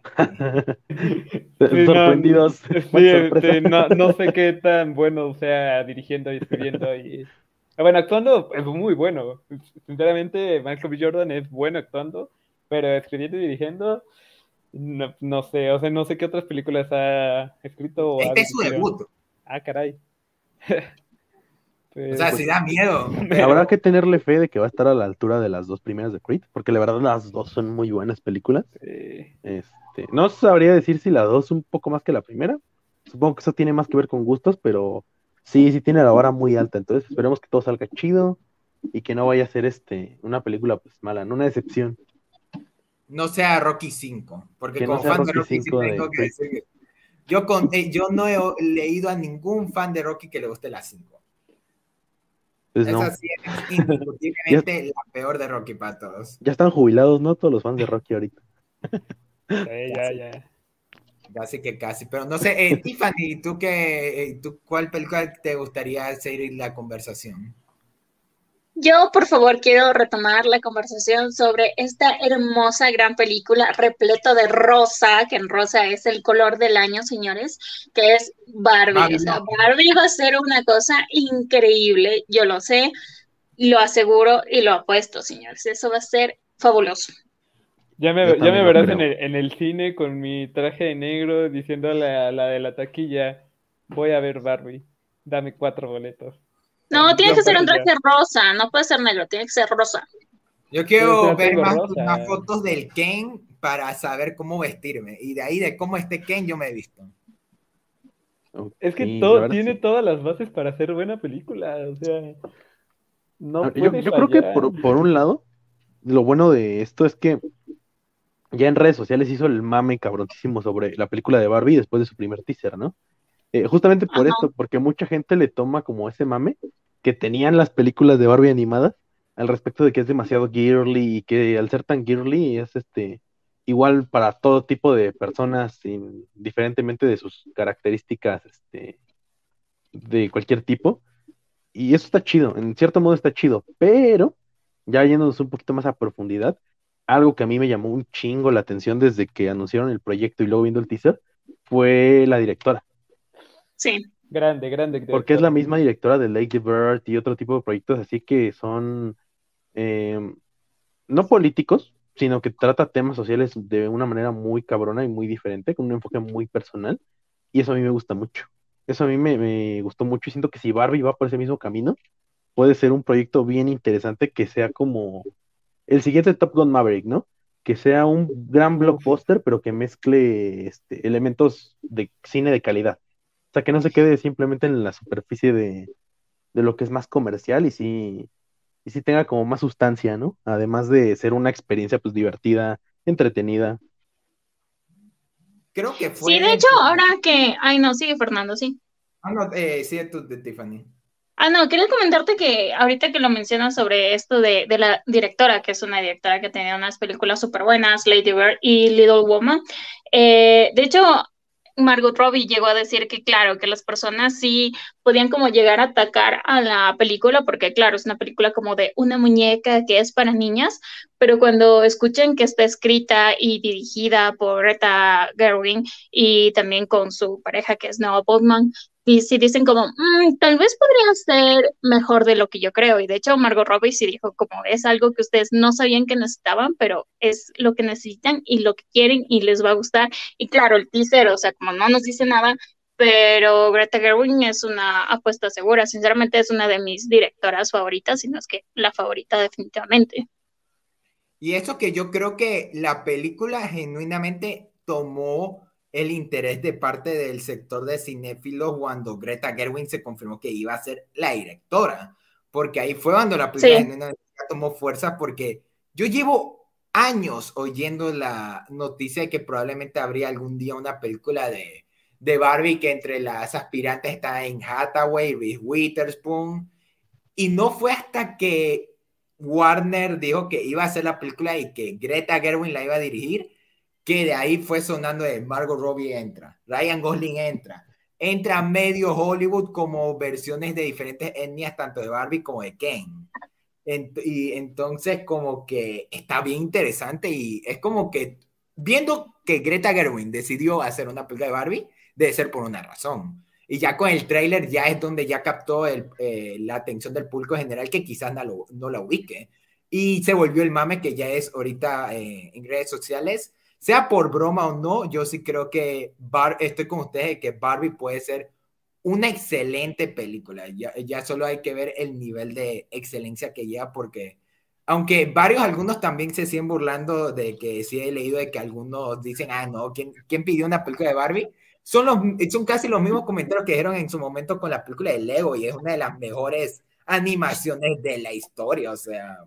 Sorprendidos. Sí, este, no, no sé qué tan bueno sea dirigiendo y escribiendo y ah, bueno, actuando es muy bueno. Sinceramente, Michael B. Jordan es bueno actuando, pero escribiendo y dirigiendo, no, no sé, o sea, no sé qué otras películas ha escrito o ha Este es su debut. Ah, caray. [LAUGHS] O Pues, sea, sí da miedo. [LAUGHS] Habrá que tenerle fe de que va a estar a la altura de las dos primeras de Creed, porque la verdad las dos son muy buenas películas. eh, Este, no sabría decir si la dos un poco más que la primera. Supongo que eso tiene más que ver con gustos, pero sí, sí tiene la vara muy alta. Entonces esperemos que todo salga chido, y que no vaya a ser este, una película pues mala, no una decepción. No sea Rocky 5, porque Que no como fan de Rocky Rocky sí 5 de- tengo que decir que yo, con, eh, yo no he leído a ningún fan de Rocky que le guste la 5. Pues no, Esa sí es [LAUGHS] indiscutiblemente la peor de Rocky para todos. ya están jubilados, ¿no? Todos los fans de [LAUGHS] Rocky ahorita. Sí, ya, ya. Casi que casi, pero no sé, eh, Tiffany, ¿tú, qué, eh, ¿tú cuál película te gustaría seguir la conversación? Yo, por favor, quiero retomar la conversación sobre esta hermosa gran película repleto de rosa, que en rosa es el color del año, señores, que es Barbie. Barbie, O sea, no. Barbie va a ser una cosa increíble, yo lo sé, lo aseguro y lo apuesto, señores. Eso va a ser fabuloso. Ya me, ya verás en el, en el cine con mi traje de negro diciéndole a la de la taquilla, voy a ver Barbie, dame cuatro boletos. No, tiene que ser un traje rosa, no puede ser negro, tiene que ser rosa. Yo quiero ver más, rosa. más fotos del Ken para saber cómo vestirme. Y de ahí, de cómo esté Ken, yo me he visto. Es que todo, tiene sí. todas las bases para hacer buena película, o sea, no yo, creo que por, por un lado, lo bueno de esto es que ya en redes sociales hizo el mame cabroncísimo sobre la película de Barbie después de su primer teaser, ¿no? Eh, justamente por Ajá. esto, porque mucha gente le toma como ese mame que tenían las películas de Barbie animadas al respecto de que es demasiado girly y que al ser tan girly es este igual para todo tipo de personas, indiferentemente de sus características este, de cualquier tipo. Y eso está chido, en cierto modo está chido, pero ya yéndonos un poquito más a profundidad, algo que a mí me llamó un chingo la atención desde que anunciaron el proyecto y luego viendo el teaser fue la directora, Sí. Grande, grande. porque es la director. misma directora de Lady Bird y otro tipo de proyectos así que son eh, no políticos, sino que trata temas sociales de una manera muy cabrona y muy diferente, con un enfoque muy personal, y eso a mí me gusta mucho. Eso a mí me, me gustó mucho y siento que si Barbie va por ese mismo camino, puede ser un proyecto bien interesante que sea como el siguiente Top Gun Maverick, ¿no? Que sea un gran blockbuster, pero que mezcle este, elementos de cine de calidad. O sea, que no se quede simplemente en la superficie de, de lo que es más comercial y sí, y sí tenga como más sustancia, ¿no? Además de ser una experiencia pues divertida, entretenida. Creo que fue. Sí, de hecho, ahora que. Ay, no, sigue Fernando, sí. Ah, no, eh, sí, tú, de Tiffany. Ah, no, quería comentarte que ahorita que lo mencionas sobre esto de, de la directora, que es una directora que tenía unas películas súper buenas, Lady Bird y Little Woman, eh, de hecho, Margot Robbie llegó a decir que, claro, que las personas sí podían como llegar a atacar a la película, porque, claro, es una película como de una muñeca que es para niñas, pero cuando escuchen que está escrita y dirigida por Greta Gerwig y también con su pareja que es Noah Baumbach, y sí dicen como, "Mm, tal vez podría ser mejor de lo que yo creo. Y de hecho, Margot Robbie sí dijo como es algo que ustedes no sabían que necesitaban, pero es lo que necesitan y lo que quieren y les va a gustar. Y claro, el teaser, o sea, como no nos dice nada, pero Greta Gerwig es una apuesta segura. Sinceramente es una de mis directoras favoritas, si no es que la favorita definitivamente. Y eso que yo creo que la película genuinamente tomó el interés de parte del sector de cinéfilos cuando Greta Gerwig se confirmó que iba a ser la directora, porque ahí fue cuando la Sí. genuinamente tomó fuerza, porque yo llevo años oyendo la noticia de que probablemente habría algún día una película de, de Barbie que entre las aspirantes está en Hathaway, Reese Witherspoon, y no fue hasta que Warner dijo que iba a hacer la película y que Greta Gerwig la iba a dirigir, que de ahí fue sonando de Margot Robbie entra, Ryan Gosling entra, entra medio Hollywood como versiones de diferentes etnias, tanto de Barbie como de Ken. Ent- y entonces como que está bien interesante y es como que viendo que Greta Gerwig decidió hacer una película de Barbie, debe ser por una razón. Y ya con el tráiler ya es donde ya captó el, eh, la atención del público general que quizás no, lo- no la ubique. Y se volvió el mame que ya es ahorita eh, en redes sociales. Sea por broma o no, yo sí creo que Bar estoy con ustedes de que Barbie puede ser una excelente película. Ya, ya solo hay que ver el nivel de excelencia que lleva porque aunque varios, algunos también se siguen burlando de que sí he leído de que algunos dicen, ah, no, ¿quién, quién pidió una película de Barbie? Son, los, son casi los mismos comentarios que dijeron en su momento con la película de Lego y es una de las mejores animaciones de la historia, o sea,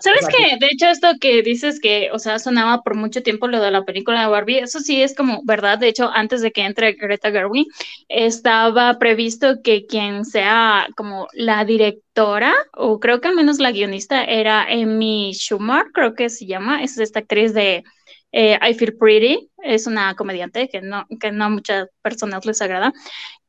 ¿Sabes qué? De hecho, esto que dices que, o sea, sonaba por mucho tiempo lo de la película de Barbie, eso sí es como verdad. De hecho, antes de que entre Greta Gerwig, estaba previsto que quien sea como la directora, o creo que al menos la guionista, era Amy Schumer, creo que se llama, es esta actriz de eh, I Feel Pretty, es una comediante que no, que no a muchas personas les agrada.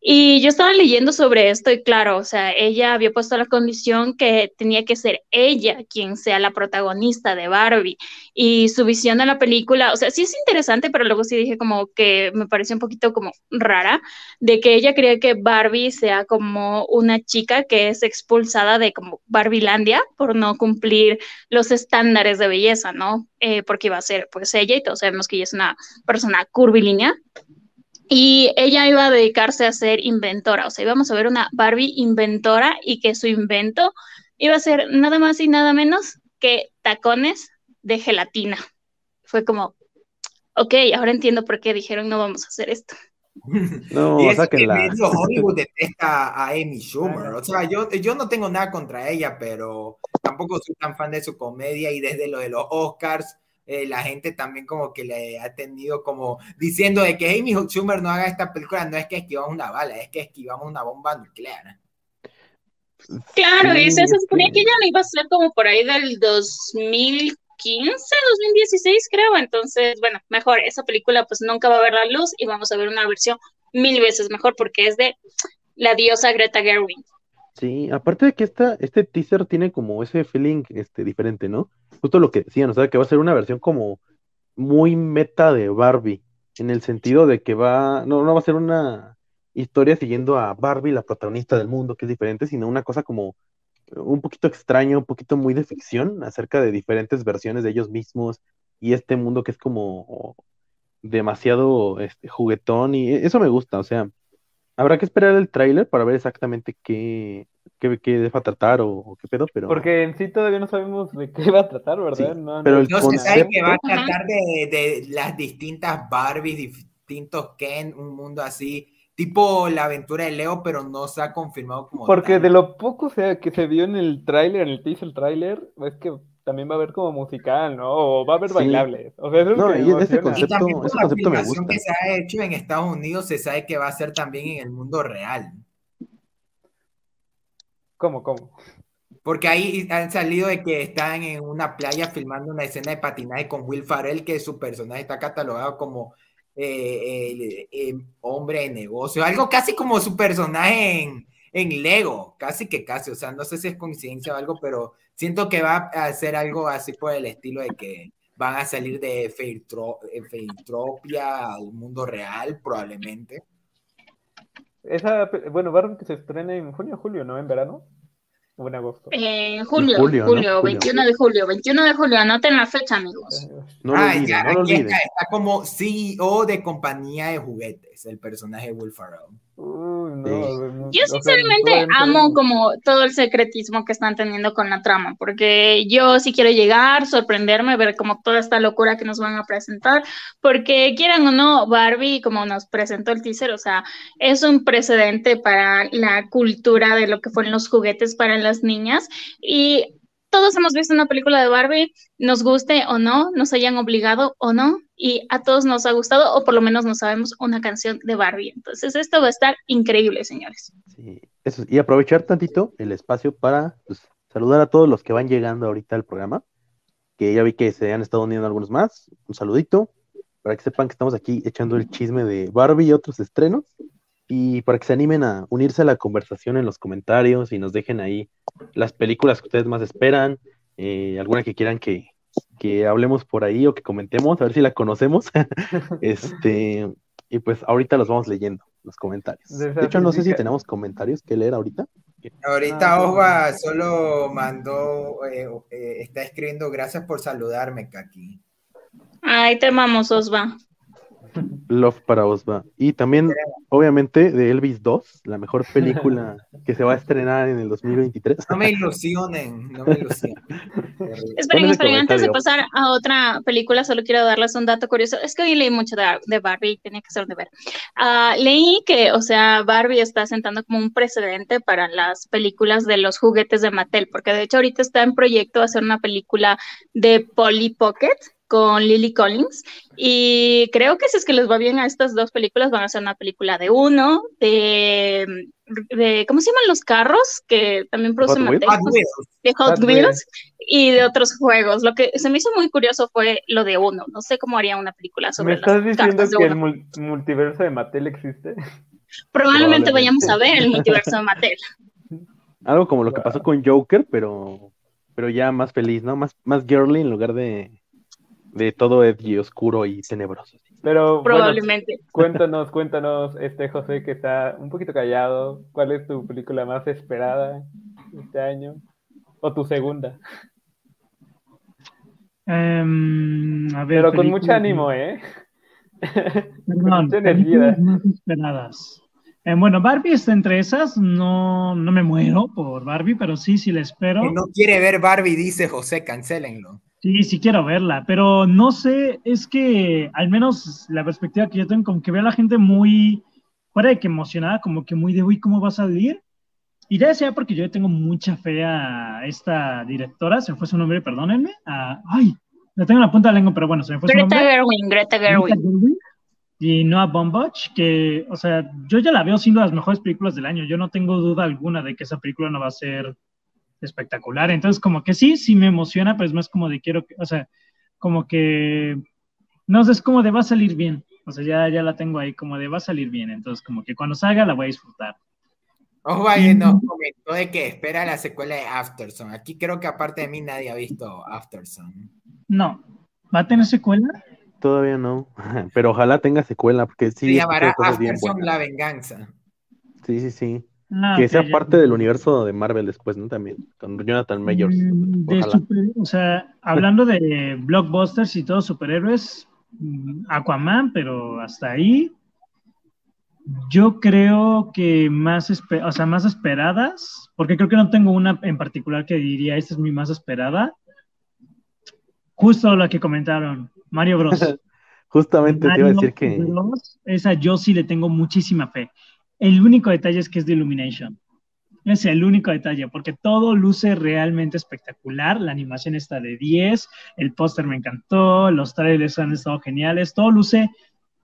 Y yo estaba leyendo sobre esto y claro, o sea, ella había puesto la condición que tenía que ser ella quien sea la protagonista de Barbie y su visión de la película, o sea, sí es interesante, pero luego sí dije como que me pareció un poquito como rara, de que ella quería que Barbie sea como una chica que es expulsada de como Barbilandia por no cumplir los estándares de belleza, ¿no? Eh, porque iba a ser pues ella y todos sabemos que ella es una persona curvilínea y ella iba a dedicarse a ser inventora, o sea, íbamos a ver una Barbie inventora y que su invento iba a ser nada más y nada menos que tacones de gelatina. Fue como, ok, ahora entiendo por qué dijeron no vamos a hacer esto. No, [LAUGHS] y es que medio [LAUGHS] Hollywood detesta a Amy Schumer. O sea, yo, yo no tengo nada contra ella, pero tampoco soy tan fan de su comedia y desde lo de los Oscars eh, la gente también como que le ha tenido como diciendo de que Amy Schumer no haga esta película, no es que esquivamos una bala, es que esquivamos una bomba nuclear. Claro, y se suponía que ya no iba a ser como por ahí del 2015, 2016 creo, entonces, bueno, mejor, esa película pues nunca va a ver la luz y vamos a ver una versión mil veces mejor porque es de la diosa Greta Gerwig. Sí, aparte de que esta, este teaser tiene como ese feeling este, diferente, ¿no? Justo lo que decían, o sea, que va a ser una versión como muy meta de Barbie, en el sentido de que va, no, no va a ser una historia siguiendo a Barbie, la protagonista del mundo, que es diferente, sino una cosa como un poquito extraño, un poquito muy de ficción, acerca de diferentes versiones de ellos mismos y este mundo que es como demasiado este, juguetón y eso me gusta, o sea, Habrá que esperar el tráiler para ver exactamente qué, qué, qué va a tratar o, qué pedo, pero... Porque en sí todavía no sabemos de qué va a tratar, ¿verdad? no, pero no, se sabe que va a tratar de, de, las distintas Barbies, distintos Ken, un mundo así, tipo la aventura de Leo, pero no se ha confirmado como Porque de lo poco sea, que se vio en el tráiler, en el teaser tráiler, es que también va a haber como musical, ¿no? O va a haber bailables. O sea, eso no, y ese concepto, también ese concepto me gusta. que se ha hecho en Estados Unidos se sabe que va a ser también en el mundo real. ¿Cómo, cómo? Porque ahí han salido de que están en una playa filmando una escena de patinaje con Will Farrell, que su personaje está catalogado como eh, hombre de negocio, algo casi como su personaje en, en Lego, casi que casi, o sea, no sé si es coincidencia o algo, pero siento que va a ser algo así por el estilo de que van a salir de Feitropia al mundo real, probablemente. Esa, bueno, Barbie que se estrena en junio o julio, ¿no? En verano. O en agosto. En julio, julio, julio 21 de julio, 21 de julio, anoten la fecha, amigos. No ah, ya, aquí está, está, como CEO de compañía de juguetes, el personaje de Will Ferrell. Yo sinceramente amo como todo el secretismo que están teniendo con la trama, porque yo sí quiero llegar, sorprenderme, ver como toda esta locura que nos van a presentar, porque quieran o no, Barbie, como nos presentó el teaser, o sea, es un precedente para la cultura de lo que fueron los juguetes para las niñas y todos hemos visto una película de Barbie, nos guste o no, nos hayan obligado o no, y a todos nos ha gustado, o por lo menos no sabemos una canción de Barbie. Entonces, esto va a estar increíble, señores. Sí, eso, y aprovechar tantito el espacio para pues, saludar a todos los que van llegando ahorita al programa, que ya vi que se han estado uniendo algunos más. Un saludito, para que sepan que estamos aquí echando el chisme de Barbie y otros estrenos y para que se animen a unirse a la conversación en los comentarios y nos dejen ahí las películas que ustedes más esperan, eh, alguna que quieran que, que, hablemos por ahí o que comentemos, a ver si la conocemos. [LAUGHS] este, y pues ahorita los vamos leyendo, los comentarios. De hecho, no sé si tenemos comentarios que leer ahorita. Ahorita ah, Osva solo mandó, eh, eh, está escribiendo gracias por saludarme, Kaki. Ay, te amamos, Osva. Love para Osva. Y también, obviamente, de Elvis 2, la mejor película [LAUGHS] que se va a estrenar en el 2023. No me ilusionen, no me ilusionen. [LAUGHS] Esperen, esperen, antes de pasar a otra película, solo quiero darles un dato curioso. Es que hoy leí mucho de, de Barbie, tenía que ser de ver. Ah, leí que, o sea, Barbie está sentando como un precedente para las películas de los juguetes de Mattel, porque de hecho ahorita está en proyecto hacer una película de Polly Pocket con Lily Collins y creo que si es que les va bien a estas dos películas van a hacer una película de uno de, de ¿cómo se llaman los carros que también produce Hot de Hot, Hot Wheels, y de otros juegos. Lo que se me hizo muy curioso fue lo de uno. No sé cómo haría una película ¿Me sobre estás las diciendo que el uno. multiverso de Mattel existe? Probablemente Probablemente. vayamos a ver el multiverso de Mattel. [LAUGHS] Algo como lo que pasó con Joker, pero, pero ya más feliz, ¿no? Más, más girly en lugar de, de todo edgy, oscuro y tenebroso. Pero bueno, Probablemente. cuéntanos, cuéntanos, este José que está un poquito callado, ¿cuál es tu película más esperada este año? ¿O tu segunda? Em, a ver, Pero con mucho ánimo, ¿eh? Perdón, [LAUGHS] mucha películas energía. más esperadas. Eh, bueno, Barbie está entre esas. No, no me muero por Barbie, pero sí, sí la espero. Que no quiere ver Barbie, dice José, cancélenlo. Sí, sí quiero verla, pero no sé, es que al menos la perspectiva que yo tengo, como que veo a la gente muy, fuera de que emocionada, como que muy de, uy, ¿cómo va a salir? Y debe ser porque yo tengo mucha fe a esta directora, se me fue su nombre, perdónenme, a- ay, la tengo en la punta de la lengua, pero bueno, se me fue su Greta nombre. Gerwig, Greta Greta Gerwig. Gerwig y Noah Baumbach, que, o sea, yo ya la veo siendo las mejores películas del año. Yo no tengo duda alguna de que esa película no va a ser espectacular. Entonces, como que sí, sí me emociona, pero es más como de quiero que, o sea, como que, no sé, es como de va a salir bien. O sea, ya, ya la tengo ahí, como de va a salir bien. Entonces, como que cuando salga la voy a disfrutar. Osvaldo nos Mm. comentó de que espera la secuela de Afterson. Aquí creo que aparte de mí nadie ha visto Afterson. No, ¿va a tener secuela? Todavía no, [LAUGHS] pero ojalá tenga secuela, porque sí, Se llamará Afterson. La Venganza. Sí, sí, sí. Ah, que sea parte del universo de Marvel después, ¿no? También, con Jonathan Majors. Mm, de Ojalá. super- o sea, hablando de blockbusters y todos superhéroes, mm, Aquaman, pero hasta ahí. Yo creo que más, o sea, más esperadas, porque creo que no tengo una en particular que diría, esta es mi más esperada. Justo la que comentaron, Mario Bros. [LAUGHS] Justamente te iba a decir que Bros, esa yo sí le tengo muchísima fe. El único detalle es que es de Illumination. Es el único detalle, porque todo luce realmente espectacular. La animación está de 10, el póster me encantó, los trailers han estado geniales, todo luce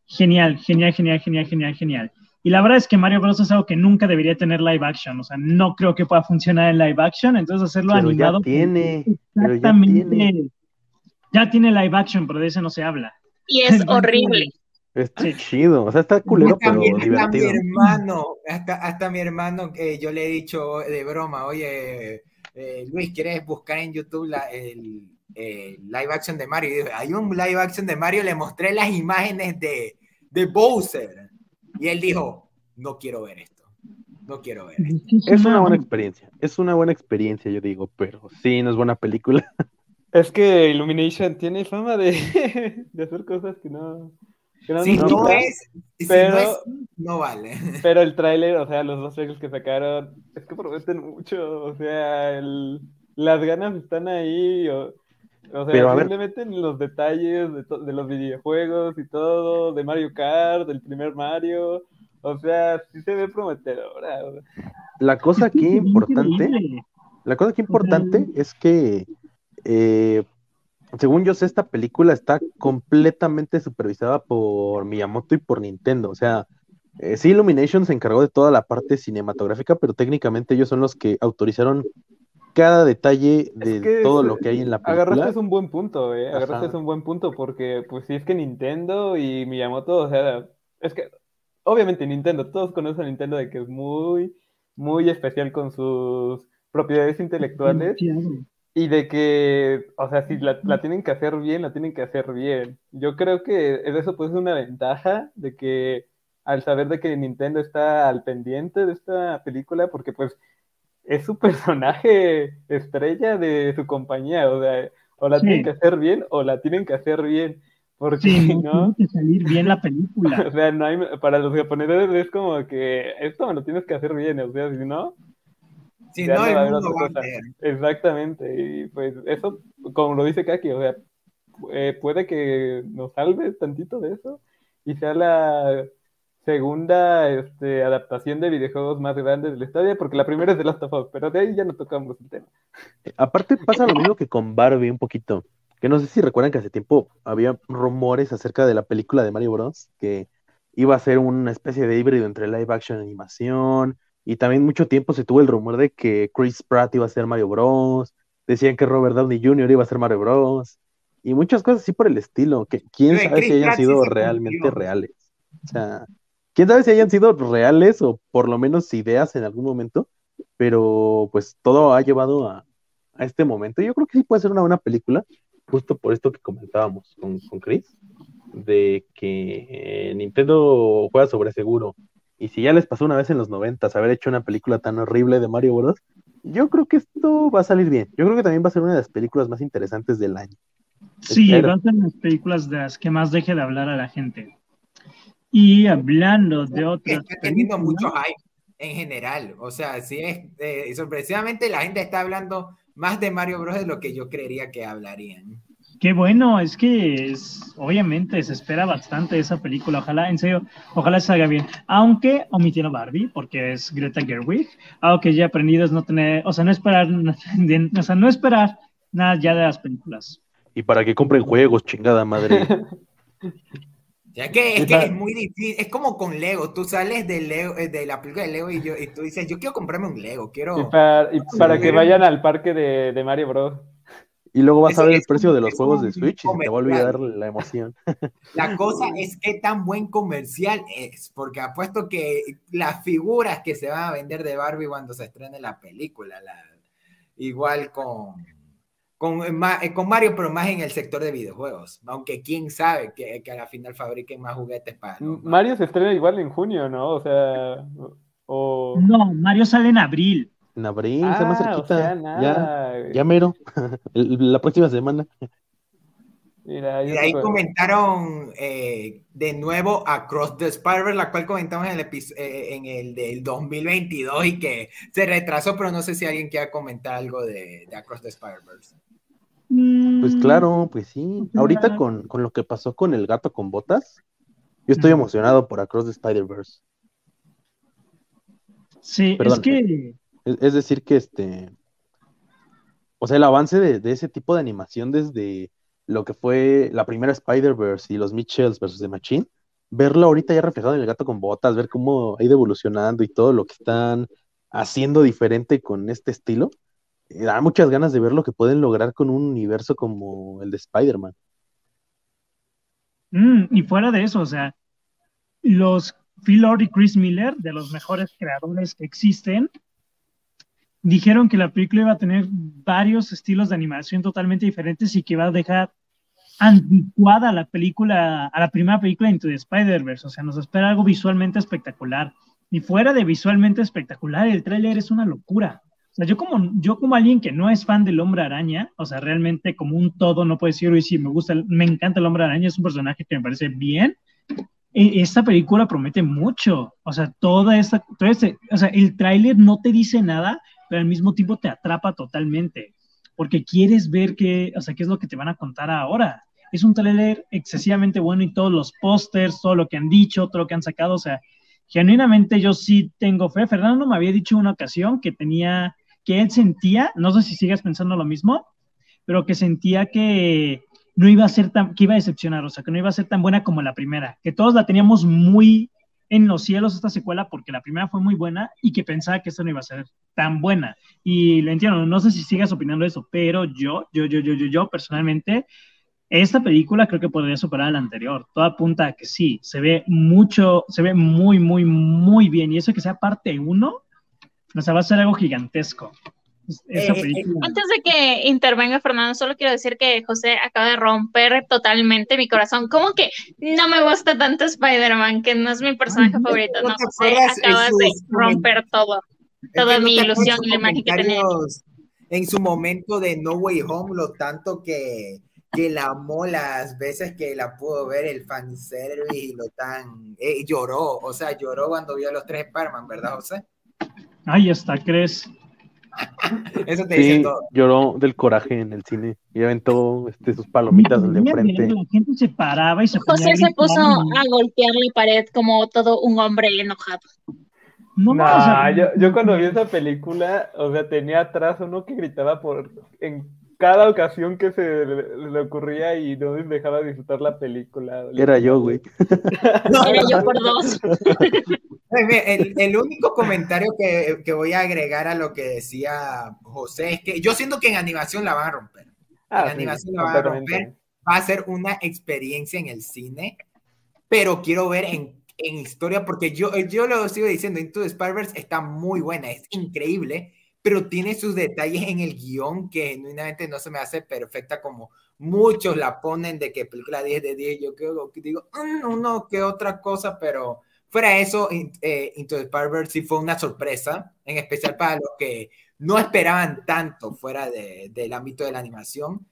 genial, genial, genial, genial, genial, genial. Y la verdad es que Mario Bros. es algo que nunca debería tener live action, o sea, no creo que pueda funcionar en live action, entonces hacerlo pero ya animado. tiene, pero ya Exactamente. tiene. Ya tiene live action, pero de ese no se habla. Y es [LAUGHS] horrible. Está Sí. chido, o sea, está culero, hasta, pero mi, hasta mi divertido. hermano, hasta, hasta mi hermano, que yo le he dicho de broma, oye, eh, Luis, ¿quieres buscar en YouTube la, el, eh, live action de Mario? Y dijo, hay un live action de Mario, le mostré las imágenes de, de Bowser. Y él dijo, no quiero ver esto, no quiero ver esto. Es una buena experiencia, es una buena experiencia, yo digo, pero sí, no es buena película. Es que Illumination tiene fama de, [LAUGHS] de hacer cosas que no, no Si no gustan. es, si pero- no es, no vale. [LAUGHS] Pero el tráiler, o sea, los dos trailers que sacaron, es que prometen mucho, o sea, el- las ganas están ahí, o, o sea, le meten los detalles de, to- de los videojuegos y todo, de Mario Kart, del primer Mario, o sea, sí se ve prometedora. La cosa aquí [LAUGHS] importante, la cosa aquí importante es que, eh, según yo sé, esta película está completamente supervisada por Miyamoto y por Nintendo. O sea, eh, sí, Illumination se encargó de toda la parte cinematográfica, pero técnicamente ellos son los que autorizaron cada detalle de Es que todo es- lo que hay en la película. Agarraste un buen punto, eh, agarraste Ajá. un buen punto, porque pues sí es que Nintendo y Miyamoto, o sea, es que obviamente Nintendo, todos conocen a Nintendo de que es muy, muy especial con sus propiedades intelectuales. Y de que, o sea, si la, la tienen que hacer bien, la tienen que hacer bien. Yo creo que eso puede ser una ventaja de que al saber de que Nintendo está al pendiente de esta película, porque pues es su [LAUGHS] personaje estrella de su compañía, o sea, o la Sí. tienen que hacer bien o la tienen que hacer bien, Porque Sí, no, no, tiene que salir bien la película. [LAUGHS] o sea, no hay, para los japoneses es como que esto me lo tienes que hacer bien, o sea, si no, Si ya no, no el va a haber mundo otra va a. Exactamente, y pues eso, como lo dice Kaki, o sea, eh, puede que nos salve tantito de eso y sea la segunda este, adaptación de videojuegos más grande de la historia, porque la primera es de Last of Us, pero de ahí ya no tocamos el tema. Eh, Aparte pasa lo mismo que con Barbie un poquito, que no sé si recuerdan que hace tiempo había rumores acerca de la película de Mario Bros. que iba a ser una especie de híbrido entre live action y animación, y también mucho tiempo se tuvo el rumor de que Chris Pratt iba a ser Mario Bros. Decían que Robert Downey Jr. iba a ser Mario Bros. Y muchas cosas así por el estilo, que quién sabe si hayan Pratt sido realmente cumplió. reales. O sea, quién sabe si hayan sido reales o por lo menos ideas en algún momento, pero pues todo ha llevado a, a este momento. Yo creo que sí puede ser una buena película, justo por esto que comentábamos con, con Chris, de que eh, Nintendo juega sobre seguro. Y si ya les pasó una vez en los 90 haber hecho una película tan horrible de Mario Bros., yo creo que esto va a salir bien. Yo creo que también va a ser una de las películas más interesantes del año. Sí, Espero. van a ser las películas de las que más deje de hablar a la gente. Y hablando de otras está teniendo películas, mucho hype en general. O sea, sí es, eh, sorpresivamente la gente está hablando más de Mario Bros. de lo que yo creería que hablarían. Qué bueno, es que es, obviamente se espera bastante esa película. Ojalá, en serio, ojalá salga bien. Aunque omitieron Barbie, porque es Greta Gerwig. Algo que ya he aprendido es no tener, o sea, no esperar, [LAUGHS] de- o sea, no esperar nada ya de las películas. Y para que compren juegos, chingada madre. [LAUGHS] Ya que es que es muy difícil, es como con Lego, tú sales de Lego, eh, de la película de Lego y, yo, y tú dices, yo quiero comprarme un Lego, Y, quiero... para, y para Sí. que vayan al parque de, de Mario Bros. Y luego vas Eso a ver el precio un- de los juegos de Switch y se te va a olvidar la emoción. [LAUGHS] La cosa es qué tan buen comercial es, porque apuesto que las figuras que se van a vender de Barbie cuando se estrene la película, la- igual con, con, ma- eh, con Mario, pero más en el sector de videojuegos, aunque quién sabe que, que a la final fabriquen más juguetes para... los- Mario se estrena igual en junio, ¿no? O sea, o... No, Mario sale en abril. En abril, está más Ah, o cerquita. sea, ya, nada. ya mero. [LAUGHS] La próxima semana. Mira, Y ahí comentaron eh, de nuevo Across the Spider, la cual comentamos en el, eh, en el del 2022 y que se retrasó, pero no sé si alguien quiere comentar algo de, de Across the Spider-Verse. Pues Mm, claro, pues sí. Ahorita con, con lo que pasó con el gato con botas, yo estoy emocionado por Across the Spider-Verse. Sí, Perdón. es que Es, decir, que este. O sea, el avance de, de ese tipo de animación desde lo que fue la primera Spider-Verse y los Mitchells versus The Machine, verlo ahorita ya reflejado en el gato con botas, ver cómo ha ido evolucionando y todo lo que están haciendo diferente con este estilo, eh, da muchas ganas de ver lo que pueden lograr con un universo como el de Spider-Man. Mm, y fuera de eso, o sea, los Phil Lord y Chris Miller, de los mejores creadores que existen, dijeron que la película iba a tener varios estilos de animación totalmente diferentes y que iba a dejar anticuada la película, a la primera película Into the Spider-Verse. O sea, nos espera algo visualmente espectacular. Y fuera de visualmente espectacular, el tráiler es una locura. O sea, yo como, yo como alguien que no es fan del Hombre Araña, o sea, realmente como un todo, no puedo decir, hoy sí, me gusta, me encanta el Hombre Araña, es un personaje que me parece bien. E- Esta película promete mucho. O sea, toda esta, todo este- o sea, el tráiler no te dice nada, pero al mismo tiempo te atrapa totalmente. Porque quieres ver qué, o sea, qué es lo que te van a contar ahora. Es un tráiler excesivamente bueno y todos los pósters, todo lo que han dicho, todo lo que han sacado, o sea, genuinamente yo sí tengo fe. Fernando me había dicho una ocasión que tenía, que él sentía, no sé si sigues pensando lo mismo, pero que sentía que no iba a ser tan, que iba a decepcionar, o sea, que no iba a ser tan buena como la primera, que todos la teníamos muy en los cielos esta secuela porque la primera fue muy buena y que pensaba que esta no iba a ser tan buena. Y lo entiendo, no sé si sigas opinando eso, pero yo, yo, yo, yo, yo, yo personalmente, esta película creo que podría superar a la anterior. Todo apunta a que sí, se ve mucho, se ve muy, muy, muy bien. Y eso que sea parte uno, o sea, va a ser algo gigantesco. Esa Eh, eh, película. Antes de que intervenga Fernando, solo quiero decir que José acaba de romper totalmente mi corazón. ¿Cómo que no me gusta tanto Spider-Man, que no es mi personaje Ay, favorito? ¿no José, acabas de romper todo. Es Toda que mi ilusión y la imagen que tenía. En su momento de No Way Home, lo tanto que, que la amó las veces que la pudo ver el fanservice y lo tan... eh, lloró, o sea, lloró cuando vio a los tres Spider-Man, ¿verdad, José? Ay, hasta crees. [LAUGHS] Eso te dice Sí, todo. lloró del coraje en el cine y aventó este, sus palomitas al de enfrente. La gente se paraba y se José a se puso a golpear la pared como todo un hombre enojado. No, yo cuando vi esa película, o sea, tenía atrás uno que gritaba por en cada ocasión que se le, le ocurría y no dejaba de disfrutar la película. Era yo, güey. [LAUGHS] Era yo por dos. [LAUGHS] El, el único comentario que, que voy a agregar a lo que decía José es que yo siento que en animación la van a romper. Ah, la sí, animación la van a romper. Va a ser una experiencia en el cine, pero quiero ver en, en historia, porque yo, yo lo sigo diciendo, Into the Spider-Verse está muy buena, es increíble, pero tiene sus detalles en el guion que genuinamente no se me hace perfecta como muchos la ponen de que película 10 de 10, yo creo que digo, "Mm, uno que otra cosa, pero fuera de eso, eh, Into the Spider-Verse sí fue una sorpresa, en especial para los que no esperaban tanto fuera de- del ámbito de la animación.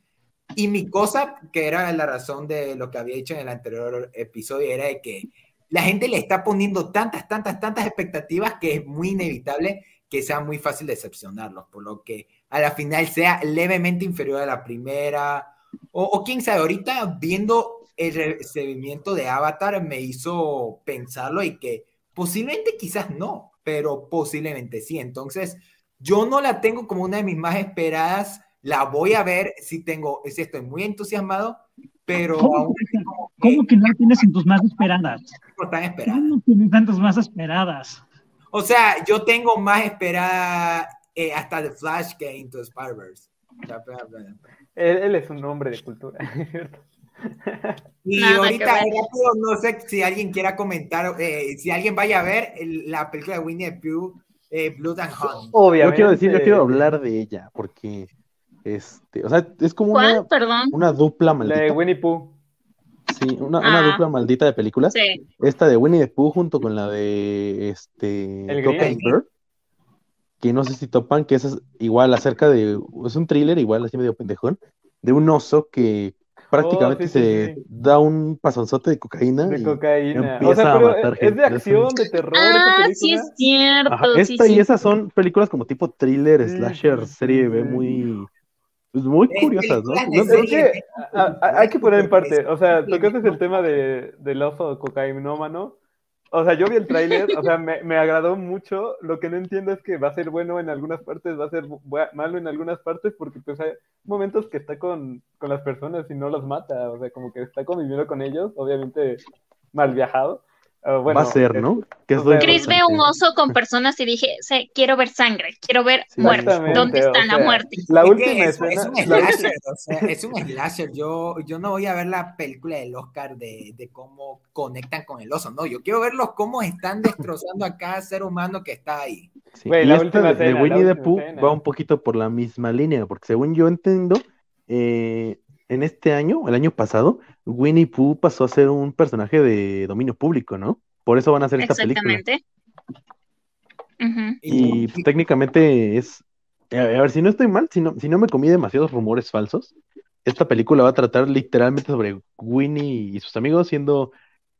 Y mi cosa, que era la razón de lo que había dicho en el anterior episodio, era de que la gente le está poniendo tantas, tantas, tantas expectativas que es muy inevitable que sea muy fácil decepcionarlos, por lo que a la final sea levemente inferior a la primera, o, o quién sabe, ahorita viendo el recibimiento de Avatar me hizo pensarlo y que posiblemente quizás no, pero posiblemente sí. Entonces, yo no la tengo como una de mis más esperadas, la voy a ver si tengo, si estoy muy entusiasmado, pero ¿Cómo aún que- ¿Cómo que no la tienes en tus más esperadas? no tan esperada. ¿Cómo tienes tantas más esperadas? O sea, yo tengo más esperada eh, hasta The Flash que Into the Spider-Verse. Él, él es un hombre de cultura, [LAUGHS] ¿cierto? Y Nada ahorita rápido, no sé si alguien quiera comentar, eh, si alguien vaya a ver el- la película de Winnie the Pooh, eh, Blood and Honey. Yo Obviamente. quiero decir, yo quiero hablar de ella, porque este, o sea, es como ¿Cuál? una, Perdón. una dupla La de maldita. Winnie Pooh. Sí, una, una Ah. dupla maldita de películas. Sí. Esta de Winnie the Pooh junto con la de este El. Bird, que no sé si topan, que esa es igual acerca de, es un thriller igual así medio pendejón, de un oso que prácticamente Oh, sí, se sí. da un pasonzote de cocaína De y- cocaína. empieza O sea, a pero matar es, gente. es de acción, de terror. Ah, sí es cierto. Ajá, sí, esta y sí. esas son películas como tipo thriller, Sí, slasher, serie B sí. muy pues muy curiosas, ¿no? No- serie que a- a- hay que poner en parte, o sea, tocaste el tema de, del oso cocainómano. O sea, yo vi el tráiler, o sea, me, me agradó mucho. Lo que no entiendo es que va a ser bueno en algunas partes, va a ser malo en algunas partes, porque pues hay momentos que está con, con las personas y no los mata, o sea, como que está conviviendo con ellos, obviamente mal viajado. Ah, bueno, va a ser, es- ¿no? Que es o lo sea, Chris ve un oso con personas y dije, "Sí, quiero ver sangre, quiero ver Sí, muerte. ¿Dónde está o la sea, muerte? La última es, escena. es un la slasher, o sea, es un slasher. Yo, yo no voy a ver la película del Oscar de, de cómo conectan con el oso, no. Yo quiero verlos cómo están destrozando a cada ser humano que está ahí. Sí, Güey, y la esta última de, de escena, Winnie the Pooh va un poquito por la misma línea, porque según yo entiendo, eh, en este año, el año pasado, Winnie Pooh pasó a ser un personaje de dominio público, ¿no? Por eso van a hacer esta película. Exactamente. Y pues, técnicamente es, a ver, si no estoy mal, si no, si no me comí demasiados rumores falsos, esta película va a tratar literalmente sobre Winnie y sus amigos siendo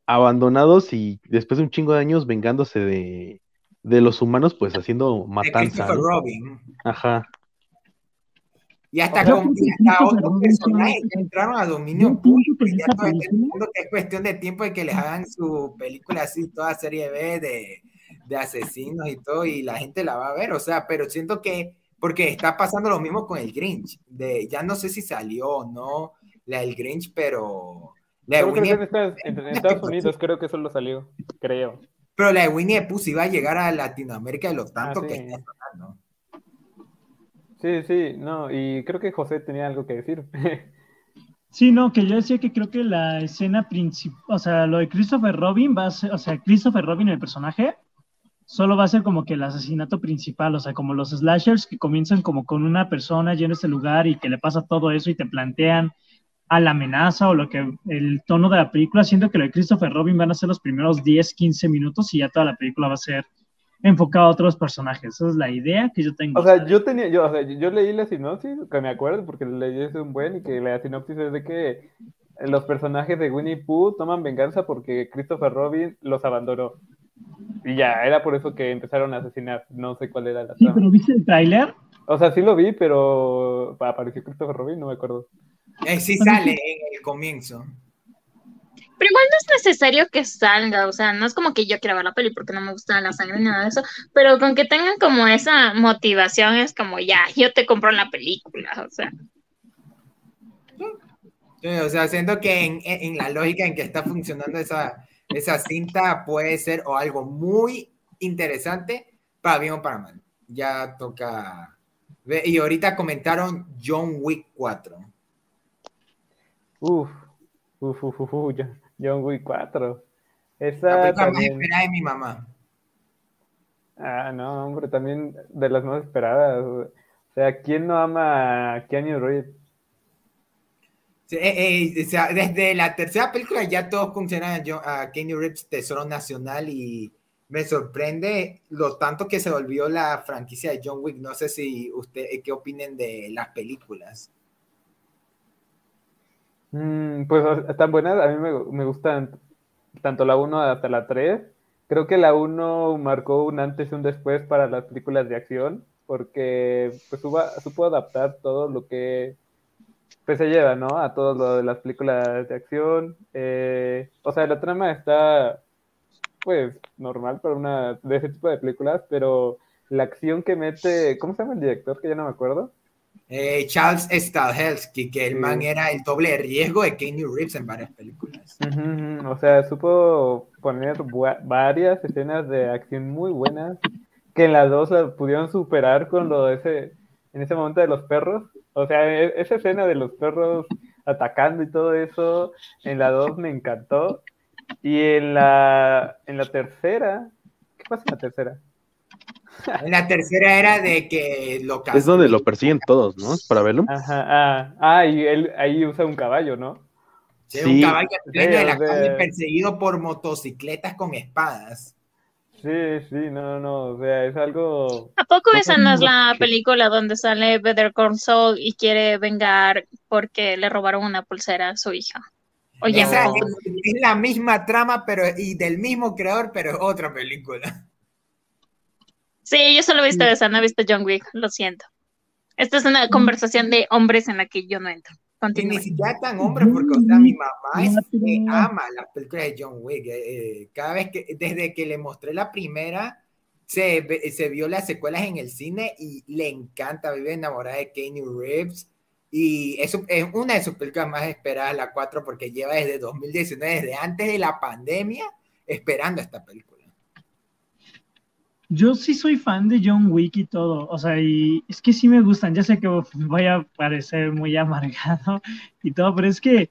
abandonados y después de un chingo de años vengándose de, de los humanos, pues haciendo de matanza, Christopher ¿no? Robin. Ajá. Y hasta, con, que hasta otros personajes que entraron a dominio público. que ya que es cuestión de tiempo de que les hagan su película así, toda serie B de, de asesinos y todo, y la gente la va a ver. O sea, pero siento que, porque está pasando lo mismo con el Grinch. De, ya no sé si salió o no la del Grinch, pero la de Creo que Winnie, en Estados, en- en [LAUGHS] Estados Unidos creo que solo salió, creo. pero la de Winnie the Pooh sí va a llegar a Latinoamérica de lo tanto Ah, que sí. está sonando. Sí, sí, no, y creo que José tenía algo que decir. [LAUGHS] Sí, no, que yo decía que creo que la escena principal, o sea, lo de Christopher Robin va a ser, o sea, Christopher Robin, el personaje, solo va a ser como que el asesinato principal, o sea, como los slashers que comienzan como con una persona yendo a este lugar y que le pasa todo eso y te plantean a la amenaza o lo que, el tono de la película, siento que lo de Christopher Robin van a ser los primeros 10, 15 minutos y ya toda la película va a ser enfocado a otros personajes. Esa es la idea que yo tengo. O sea, yo tenía, yo, o sea, yo leí la sinopsis, que me acuerdo, porque leí es un buen, y que la sinopsis es de que los personajes de Winnie Pooh toman venganza porque Christopher Robin los abandonó. Y ya, era por eso que empezaron a asesinar. No sé cuál era la Sí, trama. pero ¿viste el tráiler? O sea, sí lo vi, pero apareció Christopher Robin, no me acuerdo. Eh, sí sale en el comienzo. Pero igual no es necesario que salga, o sea, no es como que yo quiera ver la peli porque no me gusta la sangre ni nada de eso, pero con que tengan como esa motivación es como ya, yo te compro la película, o sea. Sí, o sea, siento que en, en la lógica en que está funcionando esa, esa cinta puede ser o algo muy interesante para bien o para mal. Ya toca. Y ahorita comentaron John Wick 4. Uf, uf, uf, uf, uf, John- John Wick 4. La Esa película más también. esperada de mi mamá. Ah, no, hombre, también de las más esperadas. O sea, ¿quién no ama a Keanu Reeves? Sí, eh, eh, o sea, desde la tercera película ya todos funcionan a, Kenny Reeves Tesoro Nacional y me sorprende lo tanto que se volvió la franquicia de John Wick. No sé si ustedes qué opinen de las películas. Mm, pues están buenas, a mí me, me gustan tanto la 1 hasta la 3. Creo que la 1 marcó un antes y un después para las películas de acción, porque pues supo, supo adaptar todo lo que pues, se lleva, ¿no? A todo lo de las películas de acción. Eh, o sea, la trama está pues normal para una de ese tipo de películas, pero la acción que mete, ¿cómo se llama el director? Que ya no me acuerdo. Eh, Charles Stahelski, que el Sí. man era el doble de riesgo de Kenny Reeves en varias películas. O sea, supo poner varias escenas de acción muy buenas que en las dos la pudieron superar con lo de ese, en ese momento de los perros. O sea, e- esa escena de los perros atacando y todo eso, en la dos me encantó. Y en la, en la tercera, ¿qué pasa en la tercera? En [LAUGHS] la tercera era de que lo Es donde lo persiguen todos, ¿no? Para verlo. Ajá, ah, ah, y él ahí usa un caballo, ¿no? Sí, Sí. un caballo en pleno de la Sí, calle perseguido por motocicletas con espadas. Sí, sí, no, no, o sea, es algo ¿A poco esa no es la que- película donde sale Better Call Saul y quiere vengar porque le robaron una pulsera a su hija? Oye, Esa No. es, es la misma trama pero y del mismo creador, pero es otra película. Sí, yo solo he visto esa, no he visto John Wick, lo siento. Esta es una conversación de hombres en la que yo no entro. Y ni Continúe. siquiera tan hombre, porque o sea, mi mamá es- eh, ama las películas de John Wick. eh, eh, cada vez que, desde que le mostré la primera, se, se vio las secuelas en el cine y le encanta, vive enamorada de Keanu Reeves. Y eso es una de sus películas más esperadas, la 4, porque lleva desde 2019, desde antes de la pandemia, esperando esta película. Yo sí soy fan de John Wick y todo, o sea, y es que sí me gustan, ya sé que voy a parecer muy amargado [LAUGHS] y todo, pero es que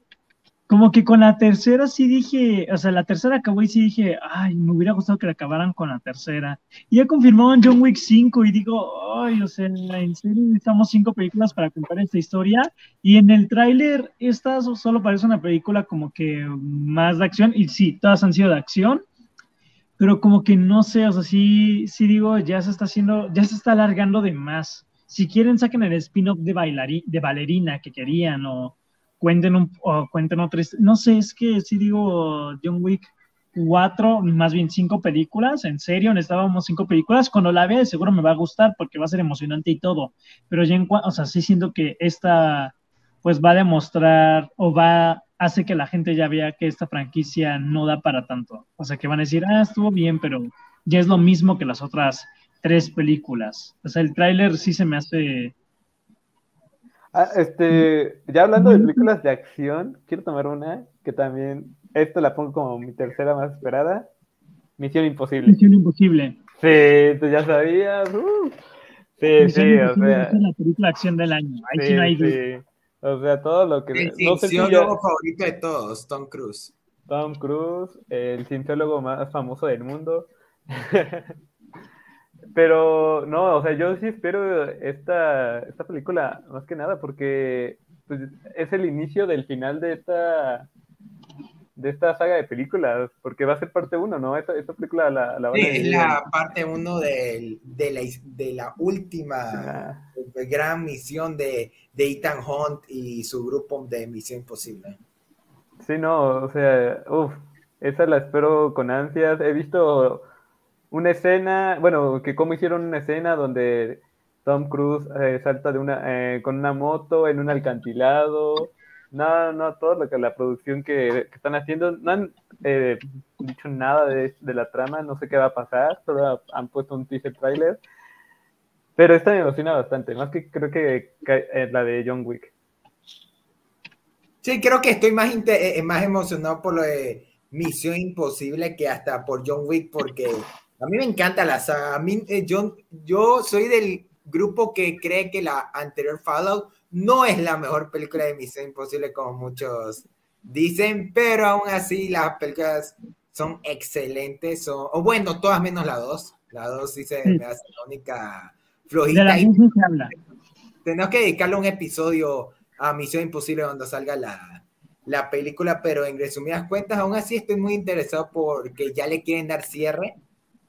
como que con la tercera sí dije, o sea, la tercera acabó y sí dije, ay, me hubiera gustado que la acabaran con la tercera. Y ya confirmaban John Wick 5 y digo, ay, o sea, en serio necesitamos cinco películas para contar esta historia. Y en el tráiler esta so- solo parece una película como que más de acción, y sí, todas han sido de acción, pero como que no sé, o sea, sí, sí digo, ya se está haciendo, ya se está alargando de más. Si quieren, saquen el spin-off de, bailarí, de bailarina que querían, o cuenten, un, o cuenten otra No sé, es que sí digo, John Wick 4, más bien cinco películas, en serio, necesitábamos cinco películas. Cuando la vea, seguro me va a gustar porque va a ser emocionante y todo. Pero ya en o sea, sí siento que esta, pues va a demostrar o va hace que la gente ya vea que esta franquicia no da para tanto. O sea, que van a decir, ah, estuvo bien, pero ya es lo mismo que las otras tres películas. O sea, el tráiler sí se me hace... Ah, este, ya hablando de películas de acción, quiero tomar una que también, esta la pongo como mi tercera más esperada, Misión Imposible. Misión Imposible. Sí, tú ya sabías. uh. Sí, Misión sí, o sea, es la película de acción del año. Ahí sí, sí, no hay duda. sí. O sea, todo lo que... El No sé si cienciólogo favorito de todos, Tom Cruise. Tom Cruise, el cienciólogo más famoso del mundo. [LAUGHS] Pero no, o sea, yo sí espero esta, esta película más que nada porque pues, es el inicio del final de esta de esta saga de películas, porque va a ser parte 1, ¿no? Esta, esta película la, la van Sí, a es la parte uno de, de, la, de la última Ah. gran misión de, de Ethan Hunt y su grupo de Misión Imposible. Sí, no, o sea, uff, esa la espero con ansias. He visto una escena, bueno, que cómo hicieron una escena donde Tom Cruise eh, salta de una, eh, con una moto en un alcantilado. No, no, todo lo que la producción que, están haciendo, no han eh, dicho nada de, de la trama, no sé qué va a pasar, solo han puesto un teaser trailer. Pero esta me emociona bastante, más que creo que, eh, la de John Wick. Sí, creo que estoy más, eh, más emocionado por lo de Misión Imposible que hasta por John Wick, porque a mí me encanta la saga. A mí, yo, yo soy del grupo que cree que la anterior Fallout no es la mejor película de Misión Imposible, como muchos dicen, pero aún así las películas son excelentes. Son, o bueno, todas menos la 2. La 2 sí se me hace la única De flojita. la y tenemos que dedicarle un episodio a Misión Imposible cuando salga la, la película, pero en resumidas cuentas, aún así estoy muy interesado porque ya le quieren dar cierre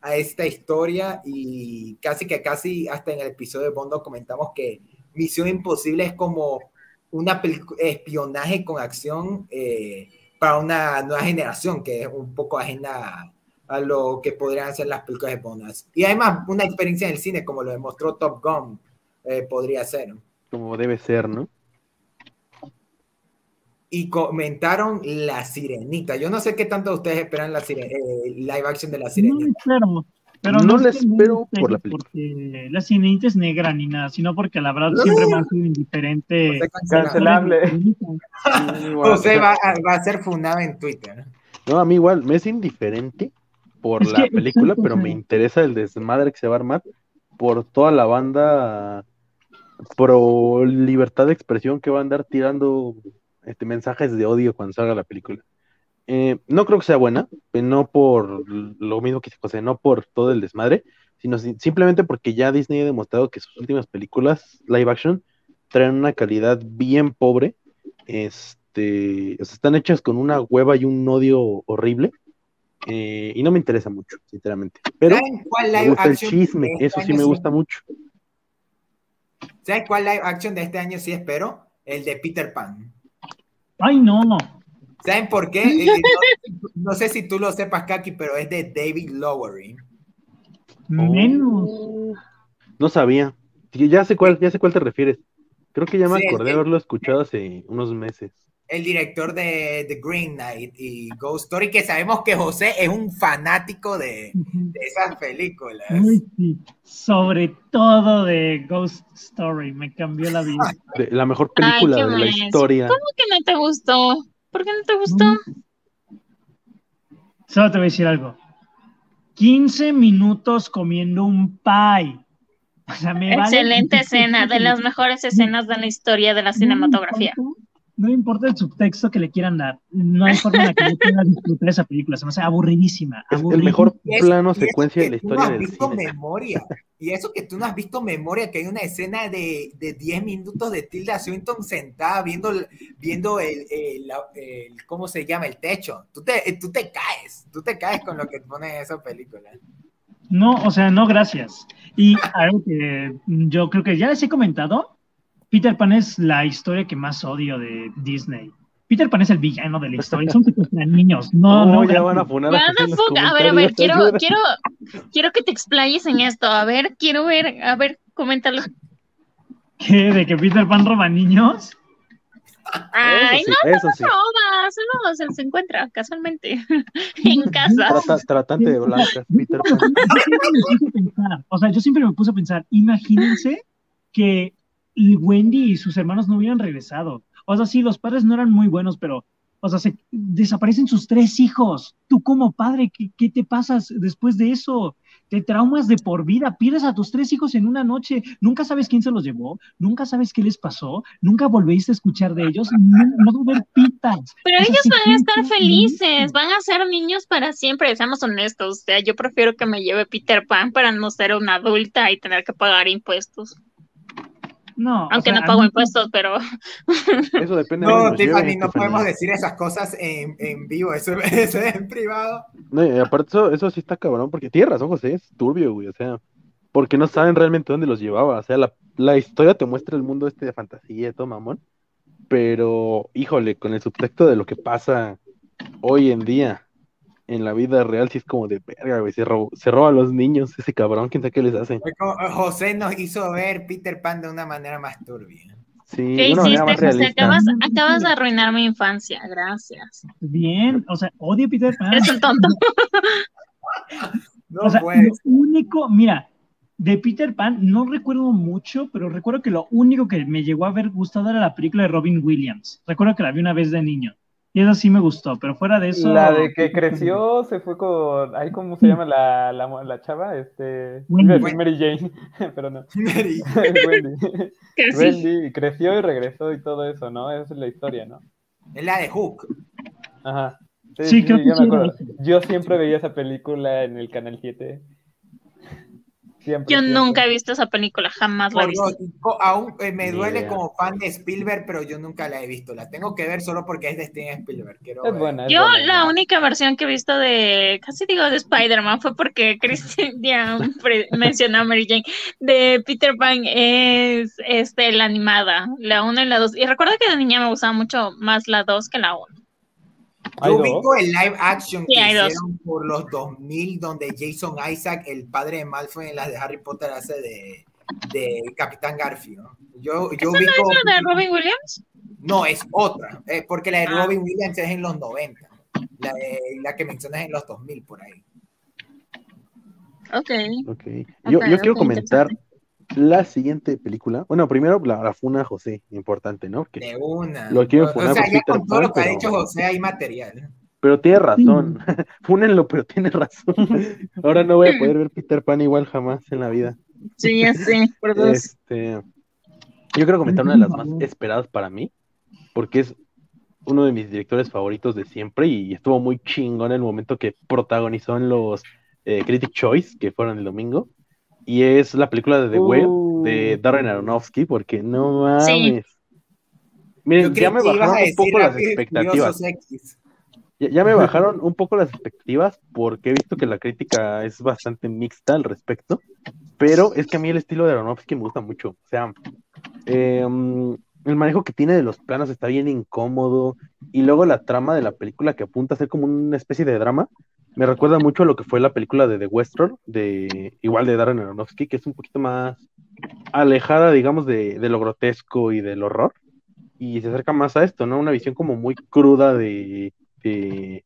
a esta historia y casi que casi hasta en el episodio de Bond comentamos que Misión Imposible es como una pelicu- espionaje con acción eh, para una nueva generación que es un poco ajena a lo que podrían ser las películas de Bond. Y además una experiencia en el cine como lo demostró Top Gun eh, podría ser. Como debe ser, ¿no? Y comentaron La Sirenita. Yo no sé qué tanto ustedes esperan la eh, live action de La Sirenita. Pero No es la no espero por la espero porque la sirenita es negra ni nada, sino porque la verdad No. siempre me ha sido indiferente. Cancelable. [LAUGHS] Igual, José o sea, va, a- va a ser funado en Twitter. No, a mí igual, me es indiferente por Es la que, película, pero me [LAUGHS] interesa el desmadre que se va a armar por toda la banda pro libertad de expresión que va a andar tirando este, mensajes de odio cuando salga la película. Eh, no creo que sea buena, eh, no por lo mismo que dice José, no por todo el desmadre, sino si- simplemente porque ya Disney ha demostrado que sus últimas películas live action traen una calidad bien pobre, este, o sea, están hechas con una hueva y un odio horrible, eh, y no me interesa mucho, sinceramente. Pero ¿Saben cuál me gusta el chisme, este eso sí me gusta mucho. ¿Saben cuál live action de este año sí espero? El de Peter Pan. Ay, no. ¿Saben por qué? No, no sé si tú lo sepas, Kaki, pero es de David Lowery. Menos. No sabía. Ya sé cuál, ya sé cuál te refieres. Creo que ya me Sí, acordé haberlo escuchado hace unos meses. el director de The Green Knight y Ghost Story, que sabemos que José es un fanático de, de esas películas. Uy, sí. Sobre todo de Ghost Story, me cambió la vida. [LAUGHS] De- la mejor película de la historia. ¿Cómo que no te gustó? ¿Por qué no te gustó? Solo te voy a decir algo. 15 minutos comiendo un pie. O sea, me vale- Excelente escena, de las mejores escenas de la historia de la cinematografía. No importa, no importa el subtexto que le quieran dar. No hay forma en la que yo pueda disfrutar esa película. Se me hace aburridísima. Es el mejor plano secuencia que de la historia del cine. memoria. Y eso que tú no has visto memoria, que hay una escena de, de 10 minutos de Tilda Swinton sentada viendo, viendo el, ¿cómo se llama? El techo. Tú te, tú te caes, tú te caes con lo que pone en esa película. No, o sea, no, gracias. Y algo que yo creo que ya les he comentado, Peter Pan es la historia que más odio de Disney. Peter Pan es el villano de la [LAUGHS] historia, son tipos de niños. No, No, no, ya van a a en los fuck? A ver, a ver, quiero, quiero, quiero que te explayes en esto. A ver, quiero ver, a ver, coméntalo. ¿Qué? ¿De que Peter Pan roba niños? Ay, Eso no sí, eso sí. roba, solo se los encuentra casualmente [LAUGHS] en casa. Trata- tratante de blancas, Peter Pan. Yo siempre me puse a pensar, o sea, yo siempre me puse a pensar, imagínense que Wendy y sus hermanos no hubieran regresado. O sea, sí, los padres no eran muy buenos, pero, o sea, se desaparecen sus tres hijos. Tú como padre, ¿qué, qué te pasas después de eso? Te traumas de por vida, pierdes a tus tres hijos en una noche, nunca sabes quién se los llevó, nunca sabes qué les pasó, nunca volvéis a escuchar de ellos, no, no pitas. Pero O sea, ellos sí, van a estar felices, van a ser niños para siempre, seamos honestos. O sea, yo prefiero que me lleve Peter Pan para no ser una adulta y tener que pagar impuestos. No, o Aunque sea, no pago mí- impuestos, pero [LAUGHS] Eso depende No, Tiffany, no Tiffany. podemos decir esas cosas en, en vivo, eso, [LAUGHS] eso es en privado. No, y aparte eso, eso sí está cabrón, porque tienes razón, José, es turbio, güey, o sea, porque no saben realmente dónde los llevaba, o sea, la, la historia te muestra el mundo este de fantasía y todo mamón, pero, híjole, con el subtexto de lo que pasa hoy en día en la vida real, sí es como de verga, güey, se, robó- se roba a los niños, ese cabrón, quién sabe qué les hace. Como- José nos hizo ver Peter Pan de una manera más turbia. Sí, ¿qué hiciste, más José? Acabas, acabas de arruinar mi infancia, gracias. Bien, o sea, odio Peter Pan. Eres un tonto. [LAUGHS] No O sea, puede lo único, mira, de Peter Pan no recuerdo mucho, pero recuerdo que lo único que me llegó a haber gustado era la película de Robin Williams. Recuerdo que la vi una vez de niño. Y eso sí me gustó, pero fuera de eso. La de que creció se fue con. Ay, ¿cómo se llama la, la, la chava? Este. Wendy. Mary Jane, [LAUGHS] pero no. Mary. Es [LAUGHS] Wendy. Sí. Wendy y creció y regresó y todo eso, ¿no? Esa es la historia, ¿no? Es la de Hook. Ajá. Sí, creo que yo sí me acuerdo. Yo siempre veía esa película en el Canal 7. Siempre. Yo siempre. nunca he visto esa película, jamás la he Por visto. aún eh, me duele como fan de Spielberg, pero yo nunca la he visto. La tengo que ver solo porque es de Steven Spielberg. Quiero Es ver. buena. es Yo buena. la única versión que he visto de, casi digo de Spider-Man, fue porque [LAUGHS] Christian mencionó a Mary Jane. De Peter Pan es este, la animada, la 1 y la 2. Y recuerdo que de niña me gustaba mucho más la 2 que la 1. ¿Hay Yo ubico el live action Sí, que dos. hicieron por los 2000, donde Jason Isaac, el padre de Malfoy en las de Harry Potter, hace de, de Capitán Garfield. Yo, yo ¿Esa no es la de Robin Williams? No, es otra, eh, porque la de Ah. Robin Williams es en los 90. La, de- la que mencionas en los 2000, por ahí. Ok. Ok. Yo, yo quiero comentar la siguiente película. Bueno, primero la, la funa José, importante, ¿no? Que- De una. Lo quiero o funar sea, por ya con todo lo que ha dicho pero- José hay material. Pero tiene razón. [LAUGHS] Fúnenlo, pero tiene razón. [LAUGHS] Ahora no voy a poder ver Peter Pan igual jamás en la vida. Sí, sé, por dos. Este, yo quiero comentar una de las más esperadas para mí, porque es uno de mis directores favoritos de siempre y estuvo muy chingón en el momento que protagonizó en los eh, Critic Choice, que fueron el domingo, y es la película de The Uh. de Darren Aronofsky, porque no mames. Sí. Miren, ya me bajaron un poco las expectativas. Ya, ya me [LAUGHS] bajaron un poco las expectativas porque he visto que la crítica es bastante mixta al respecto, pero es que a mí el estilo de Aronofsky me gusta mucho. O sea, eh, el manejo que tiene de los planos está bien incómodo y luego la trama de la película que apunta a ser como una especie de drama me recuerda mucho a lo que fue la película de The Western, de igual de Darren Aronofsky, que es un poquito más alejada, digamos, de, de lo grotesco y del horror y se acerca más a esto, ¿no? Una visión como muy cruda de, de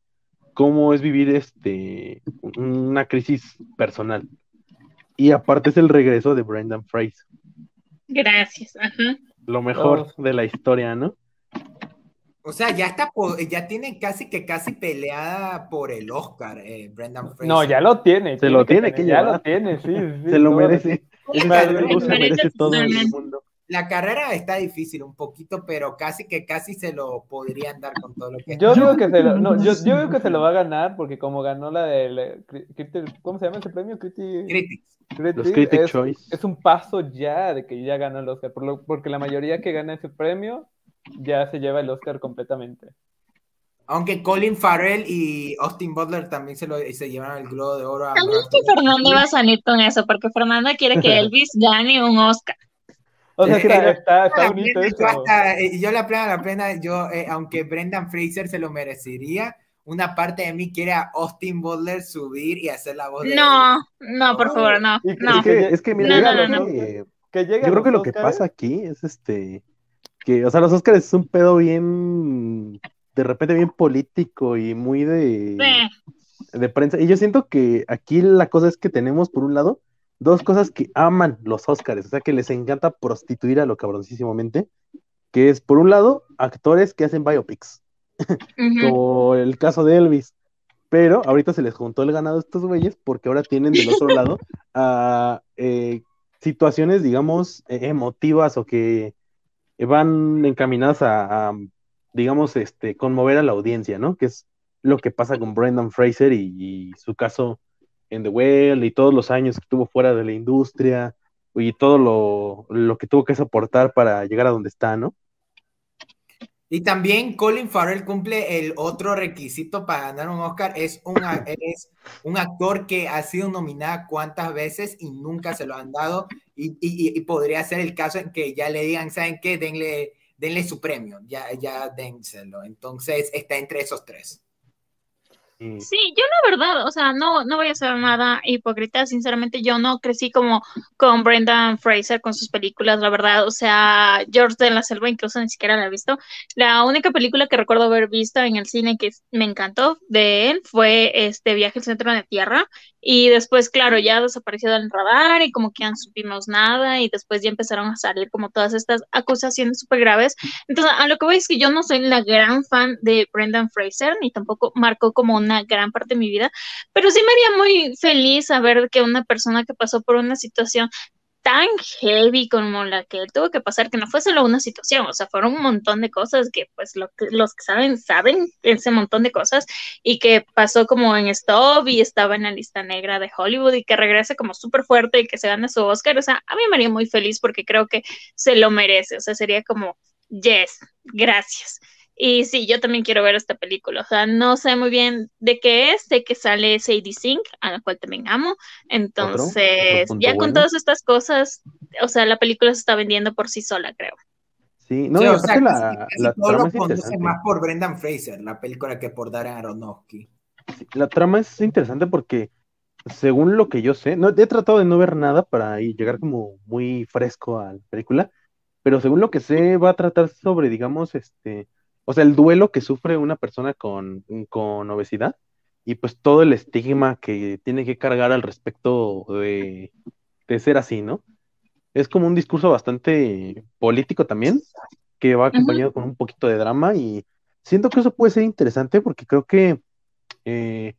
cómo es vivir este una crisis personal. Y aparte es el regreso de Brendan Fraser, Gracias. Ajá. lo mejor Oh. de la historia, ¿no? O sea, ya está, po- ya tienen casi que casi peleada por el Oscar, eh, Brendan Fraser. No, ya lo tiene. Se lo tiene tener, que Ya lo tiene, [LAUGHS] sí. sí, se lo merece. Cabrón lo se merece merece todo el mundo. La carrera está difícil un poquito, pero casi que casi se lo podrían dar con todo lo que Yo Yo digo creo que se lo, no, yo, yo digo que se lo va a ganar porque como ganó la del Criti- ¿cómo se llama ese premio? Criti- Critics. Criti- Los Critic es, Choice. es un paso ya de que ya ganó el Oscar, por lo- porque la mayoría que gana ese premio ya se lleva el Oscar completamente. Aunque Colin Farrell y Austin Butler también se, lo, se llevaron el Globo de Oro a mejor que. Fernanda iba a salir con eso, porque Fernanda quiere que [LAUGHS] Elvis gane un Oscar. O sea, está, yo- está, está La bonito eso. hasta, eh, yo la plena, la plena, yo, eh, aunque Brendan Fraser se lo merecería, una parte de mí quiere a Austin Butler subir y hacer la voz de No, no, por favor, no, no. Es que, es que mira, No, yo no, que- Que llegue a yo creo que lo que pasa aquí es este que, o sea, los Oscars es un pedo bien de repente bien político y muy de Sí. de prensa. Y yo siento que aquí la cosa es que tenemos, por un lado, dos cosas que aman los Oscars, o sea, que les encanta prostituir a lo cabroncísimamente, que es, por un lado, actores que hacen biopics, Ujú. [LAUGHS] como el caso de Elvis. Pero ahorita se les juntó el ganado a estos güeyes porque ahora tienen del otro lado [LAUGHS] a eh, situaciones, digamos, eh, emotivas o que van encaminadas a, digamos, este, conmover a la audiencia, ¿no? Que es lo que pasa con Brendan Fraser y, y su caso en The Well y todos los años que estuvo fuera de la industria y todo lo, lo que tuvo que soportar para llegar a donde está, ¿no? Y también Colin Farrell cumple el otro requisito para ganar un Oscar, es un, [LAUGHS] es un actor que ha sido nominado cuántas veces y nunca se lo han dado y, y, y, podría ser el caso en que ya le digan, ¿saben qué? Denle, denle su premio, ya, ya dénselo. Entonces está entre esos tres. Sí, yo la verdad, o sea, no, no voy a ser nada hipócrita, sinceramente yo no crecí como con Brendan Fraser con sus películas, la verdad, o sea, George de la Selva incluso ni siquiera la he visto. La única película que recuerdo haber visto en el cine que me encantó de él fue este Viaje al Centro de Tierra y después, claro, ya desapareció del radar y como que no supimos nada y después ya empezaron a salir como todas estas acusaciones súper graves. Entonces, a lo que voy es que yo no soy la gran fan de Brendan Fraser ni tampoco marcó como una gran parte de mi vida, pero sí me haría muy feliz saber que una persona que pasó por una situación tan heavy como la que tuvo que pasar, que no fue solo una situación, o sea, fueron un montón de cosas que pues lo que, los que saben, saben ese montón de cosas y que pasó como en Stop y estaba en la lista negra de Hollywood y que regrese como súper fuerte y que se gane su Oscar, o sea, a mí me haría muy feliz porque creo que se lo merece, o sea, sería como, yes, gracias. Y sí, yo también quiero ver esta película. O sea, no sé muy bien de qué es, sé que sale Sadie Sink, a la cual también amo. Entonces, ya con todas estas cosas, o sea, la película se está vendiendo por sí sola, creo. Sí, no, o sea, la, la trama es más por Brendan Fraser, la película, que por Darren Aronofsky. la trama es interesante porque, según lo que yo sé, no he tratado de no ver nada para llegar como muy fresco a la película, pero según lo que sé, va a tratar sobre, digamos, este o sea, el duelo que sufre una persona con, con obesidad y pues todo el estigma que tiene que cargar al respecto de, de ser así, ¿no? Es como un discurso bastante político también, que va acompañado con un poquito de drama y siento que eso puede ser interesante porque creo que, eh,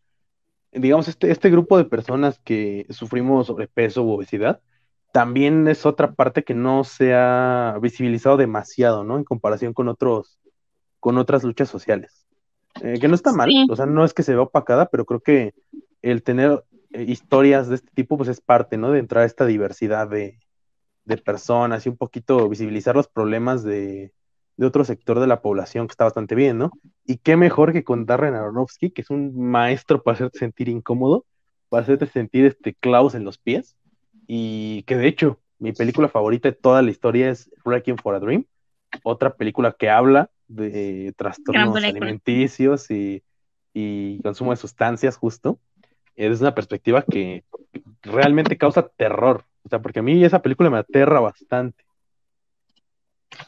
digamos, este, este grupo de personas que sufrimos sobrepeso u obesidad, también es otra parte que no se ha visibilizado demasiado, ¿no? En comparación con otros con otras luchas sociales. Eh, que no está mal, o sea, no es que se vea opacada, pero creo que el tener eh, historias de este tipo, pues es parte, ¿no? De entrar a esta diversidad de, personas y un poquito visibilizar los problemas de, otro sector de la población que está bastante bien, ¿no? Y qué mejor que con Darren Aronofsky, que es un maestro para hacerte sentir incómodo, para hacerte sentir este clavos en los pies, y que de hecho, mi película favorita de toda la historia es Wrecking for a Dream, otra película que habla de trastornos alimenticios y, consumo de sustancias justo, es una perspectiva que realmente causa terror. O sea, porque a mí esa película me aterra bastante.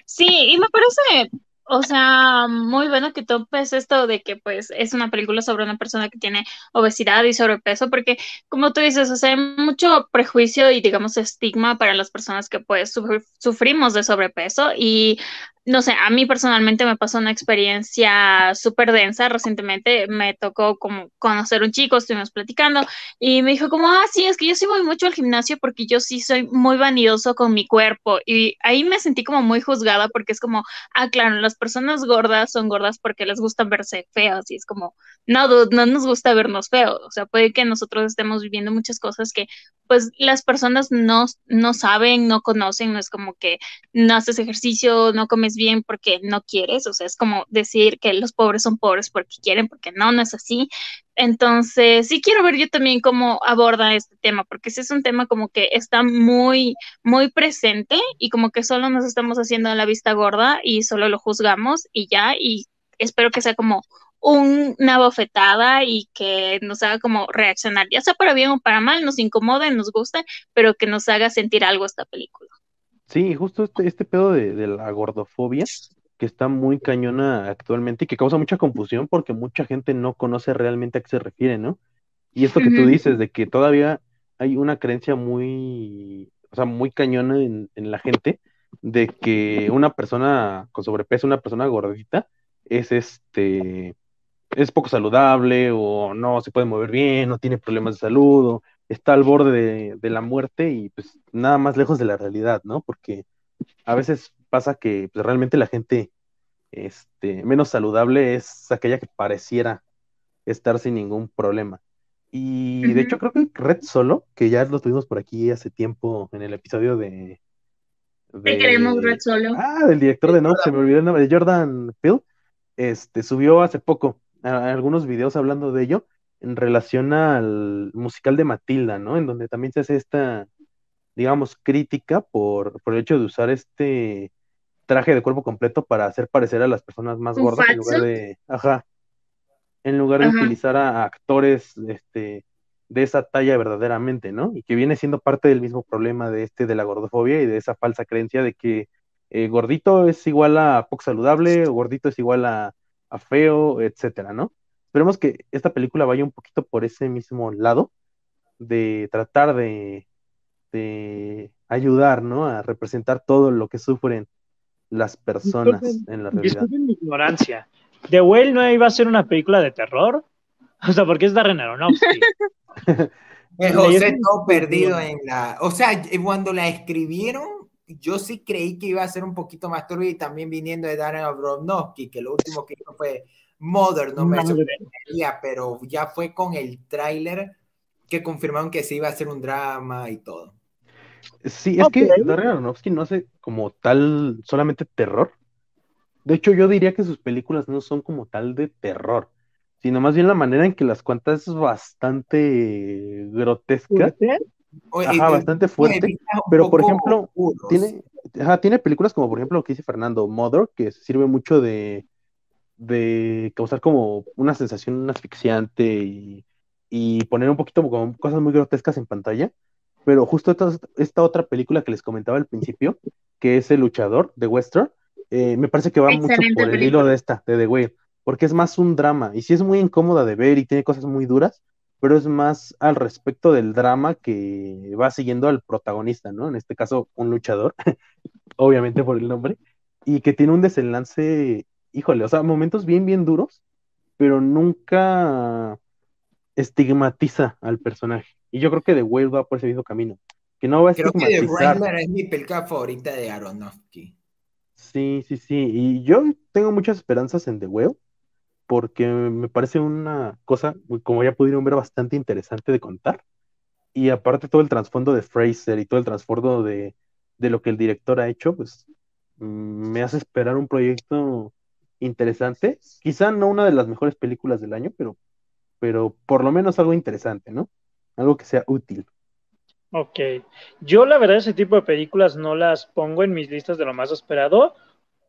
Sí, y me parece o sea, muy bueno que topes esto de que pues es una película sobre una persona que tiene obesidad y sobrepeso, porque como tú dices, o sea, hay mucho prejuicio y digamos estigma para las personas que pues sufrimos de sobrepeso y no sé, a mí personalmente me pasó una experiencia súper densa. Recientemente me tocó como conocer un chico, estuvimos platicando y me dijo como, ah, sí, es que yo sí voy mucho al gimnasio porque yo sí soy muy vanidoso con mi cuerpo. Y ahí me sentí como muy juzgada porque es como, ah, claro, las personas gordas son gordas porque les gusta verse feos y es como, no, no nos gusta vernos feos. O sea, puede que nosotros estemos viviendo muchas cosas que pues las personas no, no saben, no conocen, no es como que no haces ejercicio, no comes bien porque no quieres, o sea, es como decir que los pobres son pobres porque quieren, porque no, no es así. Entonces, sí quiero ver yo también cómo aborda este tema, porque ese es un tema como que está muy, muy presente y como que solo nos estamos haciendo la vista gorda y solo lo juzgamos y ya, y espero que sea como una bofetada y que nos haga como reaccionar, ya sea para bien o para mal, nos incomode, nos gusta, pero que nos haga sentir algo esta película. Sí, justo este, este pedo de, la gordofobia, que está muy cañona actualmente y que causa mucha confusión porque mucha gente no conoce realmente a qué se refiere, ¿no? Y esto que tú dices, de que todavía hay una creencia muy, o sea, muy cañona en, en la gente de que una persona con sobrepeso, una persona gordita, es este, es poco saludable o no se puede mover bien, no tiene problemas de salud o está al borde de, la muerte y pues nada más lejos de la realidad, ¿no? Porque a veces pasa que pues, realmente la gente este, menos saludable es aquella que pareciera estar sin ningún problema. Y de hecho creo que Red Solo, que ya lo tuvimos por aquí hace tiempo en el episodio de... Te queremos Red Solo. Ah, del director de Note, se me olvidó el nombre, de Jordan Peele, este, subió hace poco a- algunos videos hablando de ello en relación al musical de Matilda, ¿no? En donde también se hace esta, digamos, crítica por, por el hecho de usar este traje de cuerpo completo para hacer parecer a las personas más ¿Un gordas en lugar de, ajá, en lugar de Ajá. utilizar a, a actores, este, de esa talla verdaderamente, ¿no? Y que viene siendo parte del mismo problema de este de la gordofobia y de esa falsa creencia de que eh, gordito es igual a poco saludable, o gordito es igual a, a feo, etcétera, ¿no? Esperemos que esta película vaya un poquito por ese mismo lado de tratar de, de ayudar, ¿no? A representar todo lo que sufren las personas Disculpen- en la realidad. Disculpen mi ignorancia. ¿The Whale no iba a ser una película de terror? [LAUGHS] O sea, porque es Darren Aronofsky. [LAUGHS] Eh, José todo perdido en la... O sea, eh, cuando la escribieron, yo sí creí que iba a ser un poquito más turbio y también viniendo de Darren Aronofsky, que lo último que hizo fue Mother, no me sorprendería, pero ya fue con el tráiler que confirmaron que se iba a hacer un drama y todo. Sí, es que. Darren Aronofsky no hace como tal solamente terror. De hecho, yo diría que sus películas no son como tal de terror, sino más bien la manera en que las cuenta es bastante grotesca, Oye, Ajá, bastante fuerte, pero, por ejemplo, oscuros. tiene, ajá, tiene películas como por ejemplo lo que dice Fernando, Mother, que sirve mucho de, de causar como una sensación asfixiante y, y poner un poquito como cosas muy grotescas en pantalla. Pero justo esta, esta otra película que les comentaba al principio, que es El Luchador de Western, eh, me parece que va mucho por el hilo de esta, de The Whale, porque es más un drama, y sí es muy incómoda de ver y tiene cosas muy duras, pero es más al respecto del drama que va siguiendo al protagonista, ¿no? En este caso, un luchador, [LAUGHS] obviamente por el nombre, y que tiene un desenlace, híjole, o sea, momentos bien, bien duros, pero nunca estigmatiza al personaje. Y yo creo que The Whale va por ese mismo camino, que no va a Creo que The. Wrestler es mi película favorita de Aronofsky. Sí, sí, sí. Y yo tengo muchas esperanzas en The Whale porque me parece una cosa, como ya pudieron ver, bastante interesante de contar. Y aparte todo el trasfondo de Fraser y todo el trasfondo de, de lo que el director ha hecho, pues mm, me hace esperar un proyecto interesante. Quizá no una de las mejores películas del año, pero, pero por lo menos algo interesante, ¿no? Algo que sea útil. Ok. Yo, la verdad, ese tipo de películas no las pongo en mis listas de lo más esperado,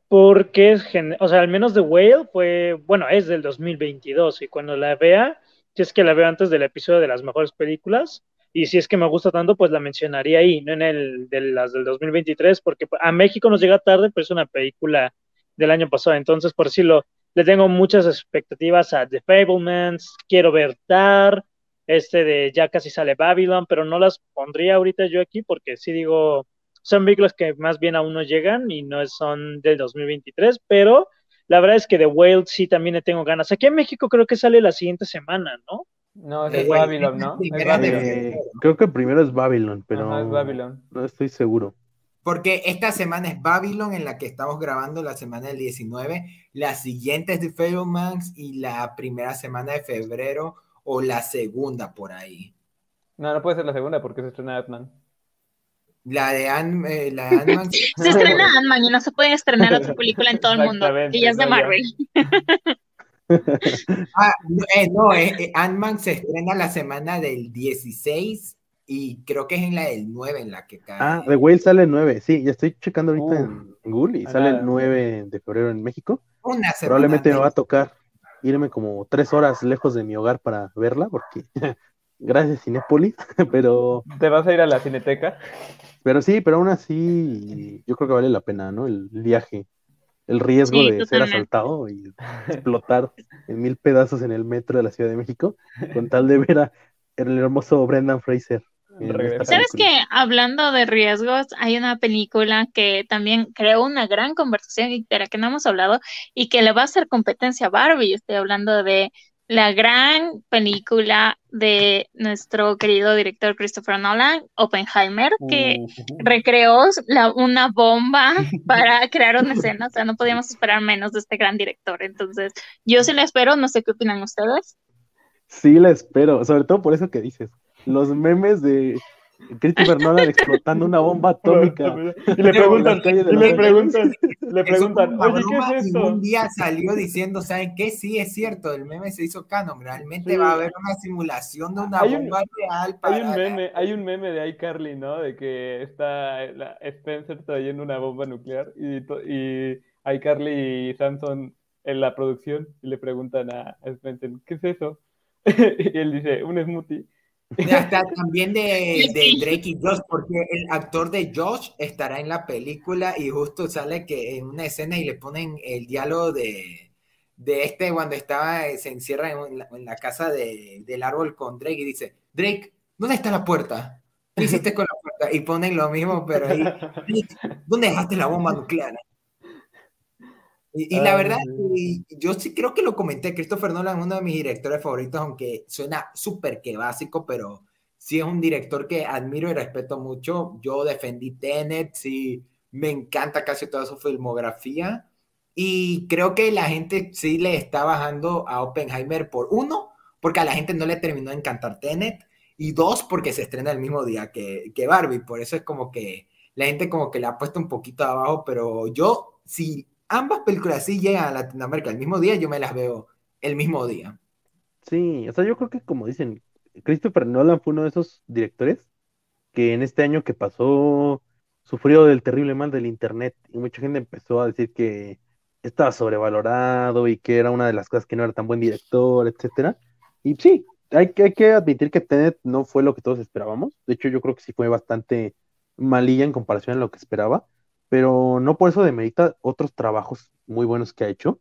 porque, es o sea, al menos The Whale fue, bueno, es del 2022, y cuando la vea, si es que la veo antes del episodio de las mejores películas, y si es que me gusta tanto, pues la mencionaría ahí, no en el de las del 2023, porque a México nos llega tarde, pero es una película del año pasado, entonces, por decirlo, le tengo muchas expectativas a The Fablemans, quiero ver Tar, este de ya casi sale Babylon, pero no las pondría ahorita yo aquí porque sí digo, son películas que más bien aún no llegan y no son del 2023, pero la verdad es que The Whale sí también le tengo ganas. Aquí en México creo que sale la siguiente semana, ¿no? No, Eh, es güey, Babylon, ¿no? Es Babylon. Eh, creo que primero es Babylon, pero Ajá, es Babylon. no estoy seguro. Porque esta semana es Babylon, en la que estamos grabando la semana del 19. La siguiente es The Fablemans y la primera semana de febrero o la segunda por ahí. No, no puede ser la segunda porque se estrena Ant-Man. La de Ant- eh, la de Ant-Man. [LAUGHS] Se estrena [LAUGHS] Ant-Man y no se puede estrenar otra película en todo el mundo. Y ya es de no. Marvel. [LAUGHS] Ah, no, eh, no, eh, eh, Ant-Man se estrena la semana del 16 y creo que es en la del 9 en la que cae. Ah, The Whale sale el 9, sí, ya estoy checando ahorita en Google y Ah, sale el nada. 9 de febrero en México. Una semana Probablemente me va a tocar irme como tres horas lejos de mi hogar para verla, porque [LAUGHS] gracias Cinépolis, [LAUGHS] pero, ¿Te vas a ir a la cineteca? pero sí, pero aún así yo creo que vale la pena, ¿no? El viaje, el riesgo Sí, de ser asaltado y [LAUGHS] explotar en mil pedazos en el metro de la Ciudad de México, con tal de ver a el hermoso Brendan Fraser. ¿Sabes que Hablando de riesgos, hay una película que también creó una gran conversación y de la que no hemos hablado y que le va a hacer competencia a Barbie. Estoy hablando de la gran película de nuestro querido director Christopher Nolan, Oppenheimer, que recreó la- una bomba para crear una escena. O sea, no podíamos esperar menos de este gran director. Entonces, yo sí la espero, no sé qué opinan ustedes. Sí, la espero, sobre todo por eso que dices. Los memes de Christopher Nolan explotando una bomba atómica. [LAUGHS] Y le preguntan, y le preguntan, le preguntan, oye, ¿qué es y esto? Un día salió diciendo, ¿saben qué? Sí, es cierto, el meme se hizo canon. Realmente Sí. va a haber una simulación de una Hay un- bomba real para Hay un meme, hay un meme de iCarly, ¿no? De que está la- Spencer trayendo una bomba nuclear y, y iCarly y Samson en la producción y le preguntan a a Spencer, ¿qué es eso? [LAUGHS] y él dice, un smoothie. Ya está también de, de Drake y Josh, porque el actor de Josh estará en la película y justo sale que en una escena y le ponen el diálogo de, de este cuando estaba, se encierra en la, en la casa de- del árbol con Drake y dice, Drake, ¿dónde está la puerta? ¿Qué hiciste con la puerta? Y ponen lo mismo, pero ahí, Drake, ¿dónde dejaste la bomba nuclear? Y, y la Ay, verdad, y yo sí creo que lo comenté, Christopher Nolan es uno de mis directores favoritos, aunque suena súper que básico, pero sí es un director que admiro y respeto mucho. Yo defendí Tenet, sí, me encanta casi toda su filmografía. Y creo que la gente sí le está bajando a Oppenheimer por uno, porque a la gente no le terminó de encantar Tenet, y dos, porque se estrena el mismo día que, que Barbie. Por eso es como que la gente como que le ha puesto un poquito abajo, pero yo, si ambas películas sí llegan a Latinoamérica el mismo día, yo me las veo el mismo día. Sí, o sea, yo creo que como dicen, Christopher Nolan fue uno de esos directores que en este año que pasó sufrió del terrible mal del internet y mucha gente empezó a decir que estaba sobrevalorado y que era una de las cosas que no era tan buen director, etcétera. Y sí, hay que, hay que admitir que Tenet no fue lo que todos esperábamos. De hecho, yo creo que sí fue bastante malilla en comparación a lo que esperaba, pero no por eso demerita otros trabajos muy buenos que ha hecho.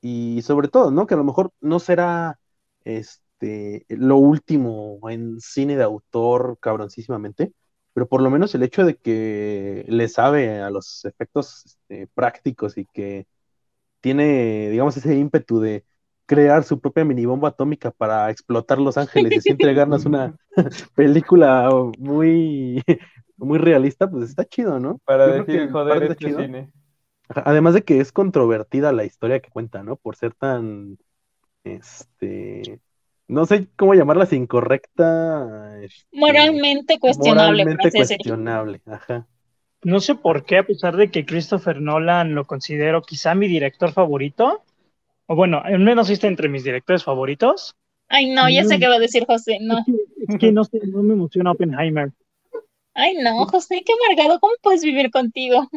Y sobre todo, ¿no? Que a lo mejor no será este, lo último en cine de autor cabroncísimamente, pero por lo menos el hecho de que le sabe a los efectos este, prácticos y que tiene, digamos, ese ímpetu de crear su propia minibomba atómica para explotar Los Ángeles y así entregarnos una [LAUGHS] [LAUGHS] película muy, muy realista, pues está chido, ¿no? Para Yo decir, joder, este chido. cine. Además de que es controvertida la historia que cuenta, ¿no? Por ser tan, este, no sé cómo llamarla, si incorrecta, este, Moralmente cuestionable, moralmente cuestionable, ajá. No sé por qué, a pesar de que Christopher Nolan lo considero quizá mi director favorito, o bueno, al menos está entre mis directores favoritos, Ay, no, ya sé qué va a decir José. No. es que, es que no sé, no me emociona Oppenheimer. Ay, no, José, qué amargado. ¿Cómo puedes vivir contigo?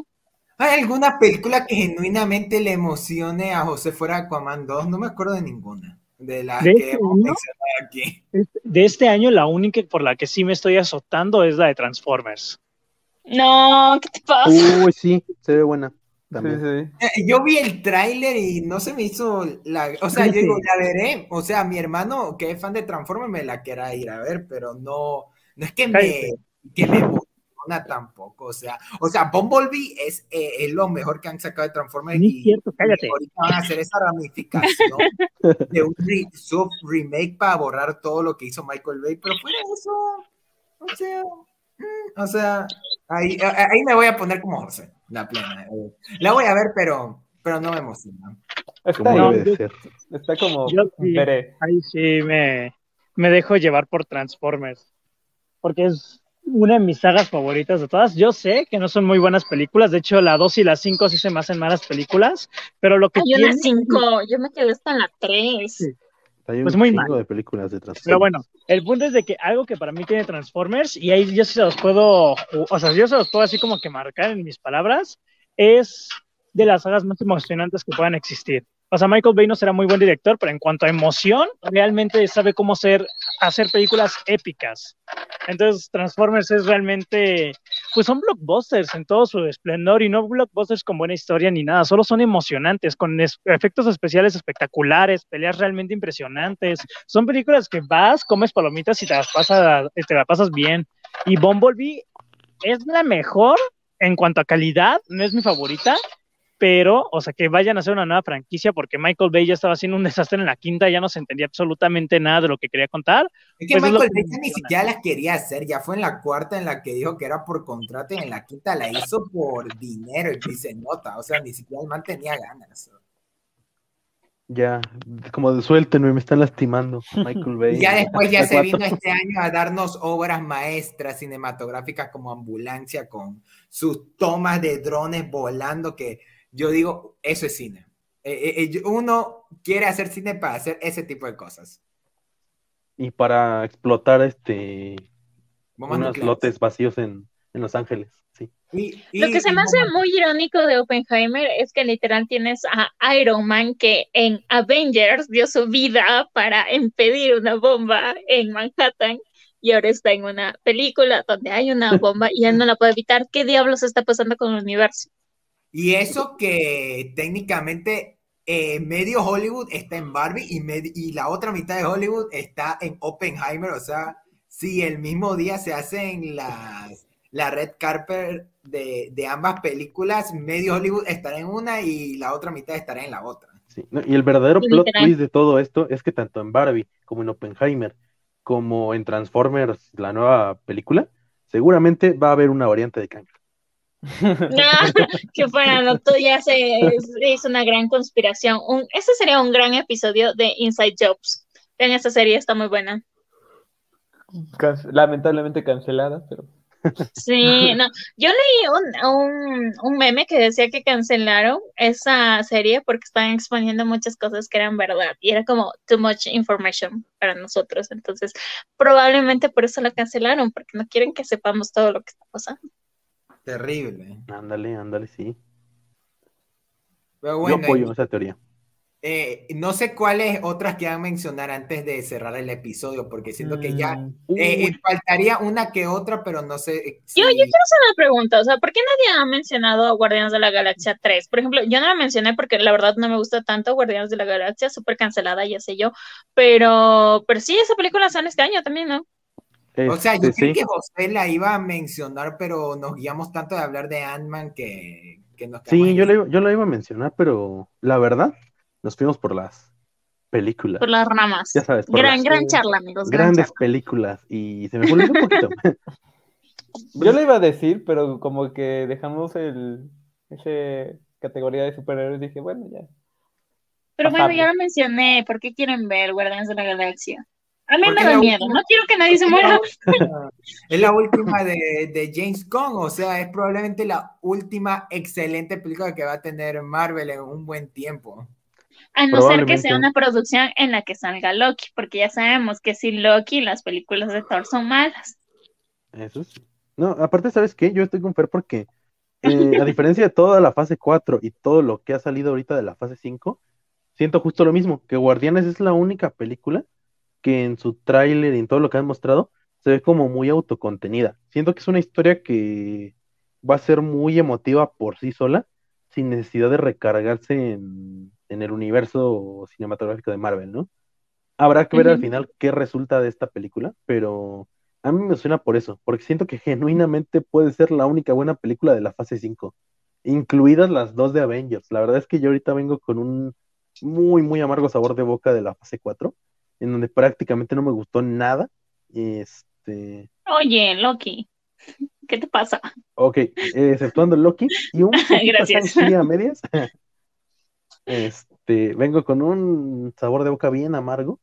¿Hay alguna película que genuinamente le emocione a José fuera Aquaman 2? No me acuerdo de ninguna de las ¿De que este hemos año? mencionado aquí. De este año, la única por la que sí me estoy azotando es la de Transformers. No, ¿qué te pasa? Uy, sí, se ve buena Sí, también. sí. Eh, Yo vi el tráiler y no se me hizo la... O sea, yo Fíjate. digo, la veré. O sea, mi hermano, que es fan de Transformers, me la quiera ir a ver, pero no, no es que me, Cállate. Que me emociona tampoco. O sea, o sea, Bumblebee es, eh, es lo mejor que han sacado de Transformers y cierto, cállate. ahorita van a hacer esa ramificación [LAUGHS] de un re- sub remake para borrar todo lo que hizo Michael Bay, pero fuera eso, o sea, mm, o sea, ahí, ahí me voy a poner como José, la plena. eh. La voy a ver, pero, pero no me emociona. Está, Como No, yo- está como Yo sí. Ahí sí me, me dejo llevar por Transformers. Porque es una de mis sagas favoritas de todas. Yo sé que no son muy buenas películas. De hecho, la 2 y la 5 sí se me hacen malas películas. Pero lo que Hay una tiene. cinco, yo me quedé hasta en la tres. Sí. Hay un Pues muy mal. de películas de Transformers. Pero bueno, el punto es de que algo que para mí tiene Transformers, y ahí yo sí se los puedo, o sea, yo se los puedo así como que marcar en mis palabras, es de las sagas más emocionantes que puedan existir. O sea, Michael Bay no será muy buen director, pero en cuanto a emoción, realmente sabe cómo ser, hacer películas épicas. Entonces, Transformers es realmente, pues son blockbusters en todo su esplendor y no blockbusters con buena historia ni nada, solo son emocionantes, con es- efectos especiales espectaculares, peleas realmente impresionantes. Son películas que vas, comes palomitas y te las te la pasas bien. Y Bumblebee es la mejor en cuanto a calidad, no es mi favorita, pero, o sea, que vayan a hacer una nueva franquicia porque Michael Bay ya estaba haciendo un desastre en la quinta, ya no se entendía absolutamente nada de lo que quería contar. Es que Pues Michael que Bay ni siquiera las quería hacer, ya fue en la cuarta en la que dijo que era por contrato y en la quinta la hizo por dinero y se nota, o sea, ni siquiera el man tenía ganas. Ya, como de suéltenme, me están lastimando. [LAUGHS] Michael Bay. Y ya después ya se cuatro. vino este año a darnos obras maestras cinematográficas como Ambulancia con sus tomas de drones volando que yo digo, eso es cine. Eh, eh, eh, uno quiere hacer cine para hacer ese tipo de cosas. Y para explotar este Bombas unos nucleares. lotes vacíos en, en Los Ángeles. Sí. Y- Lo que se me hace bombas- muy irónico de Oppenheimer es que literal tienes a Iron Man que en Avengers dio su vida para impedir una bomba en Manhattan y ahora está en una película donde hay una bomba y él no la puede evitar. ¿Qué diablos está pasando con el universo? Y eso que técnicamente eh, medio Hollywood está en Barbie y, med- y la otra mitad de Hollywood está en Oppenheimer. O sea, si el mismo día se hacen las, la red carpet de, de ambas películas, medio Hollywood estará en una y la otra mitad estará en la otra. Sí, no, y el verdadero plot Literal. twist de todo esto es que tanto en Barbie como en Oppenheimer, como en Transformers, la nueva película, seguramente va a haber una variante de Kang. Ah, [LAUGHS] que fuera, no, todo ya se hizo una gran conspiración. Un, ese sería un gran episodio de Inside Jobs. Vean, esta serie está muy buena. Lamentablemente cancelada, pero [LAUGHS] Sí, no, yo leí un, un, un meme que decía que cancelaron esa serie porque estaban exponiendo muchas cosas que eran verdad y era como too much information para nosotros. Entonces, probablemente por eso la cancelaron, porque no quieren que sepamos todo lo que está pasando. Terrible. Ándale, ándale, sí. Pero Yo bueno, apoyo esa teoría. eh, no sé cuáles otras que van a mencionar antes de cerrar el episodio, porque siento que ya Mm, eh, eh, faltaría una que otra, pero no sé si... Yo, yo quiero hacer una pregunta, o sea, ¿por qué nadie ha mencionado a Guardianes de la Galaxia 3? Por ejemplo, yo no la mencioné porque la verdad no me gusta tanto Guardianes de la Galaxia, súper cancelada, ya sé yo, pero, pero sí, esa película sale este año también, ¿no? O sea, yo Este, creí sí. que José la iba a mencionar, pero nos guiamos tanto de hablar de Ant-Man que, que nos quedamos Sí, yo la, iba- yo la iba a mencionar, pero la verdad, nos fuimos por las películas. Por las ramas. Ya sabes, por Gran, las gran charla, amigos. gran grandes charla. películas. Y se me fue un poquito. [LAUGHS] Yo le iba a decir, pero como que dejamos el ese categoría de superhéroes, dije, bueno, ya. Pero bueno, ya lo mencioné. ¿Por qué quieren ver Guardianes de la Galaxia? A mí Porque me da miedo. última- No quiero que nadie se muera. [LAUGHS] Es la última de, de James Gunn, o sea, es probablemente la última excelente película que va a tener Marvel en un buen tiempo. A no ser que sea una producción en la que salga Loki, porque ya sabemos que sin Loki las películas de Thor son malas. Eso sí. No, aparte, ¿sabes qué? Yo estoy con Fer porque, eh, a diferencia de toda la fase 4 y todo lo que ha salido ahorita de la fase 5, siento justo lo mismo, que Guardianes es la única película que en su tráiler y en todo lo que han mostrado se ve como muy autocontenida. Siento que es una historia que va a ser muy emotiva por sí sola, sin necesidad de recargarse en, en el universo cinematográfico de Marvel, ¿no? Habrá que ver al final qué resulta de esta película, pero a mí me suena por eso, porque siento que genuinamente puede ser la única buena película de la fase 5, incluidas las dos de Avengers. La verdad es que yo ahorita vengo con un muy, muy amargo sabor de boca de la fase 4, en donde prácticamente no me gustó nada. Este, Oye, Loki, ¿qué te pasa? ok, exceptuando Loki y un [LAUGHS] poquito Gracias. A medias. Este, vengo con un sabor de boca bien amargo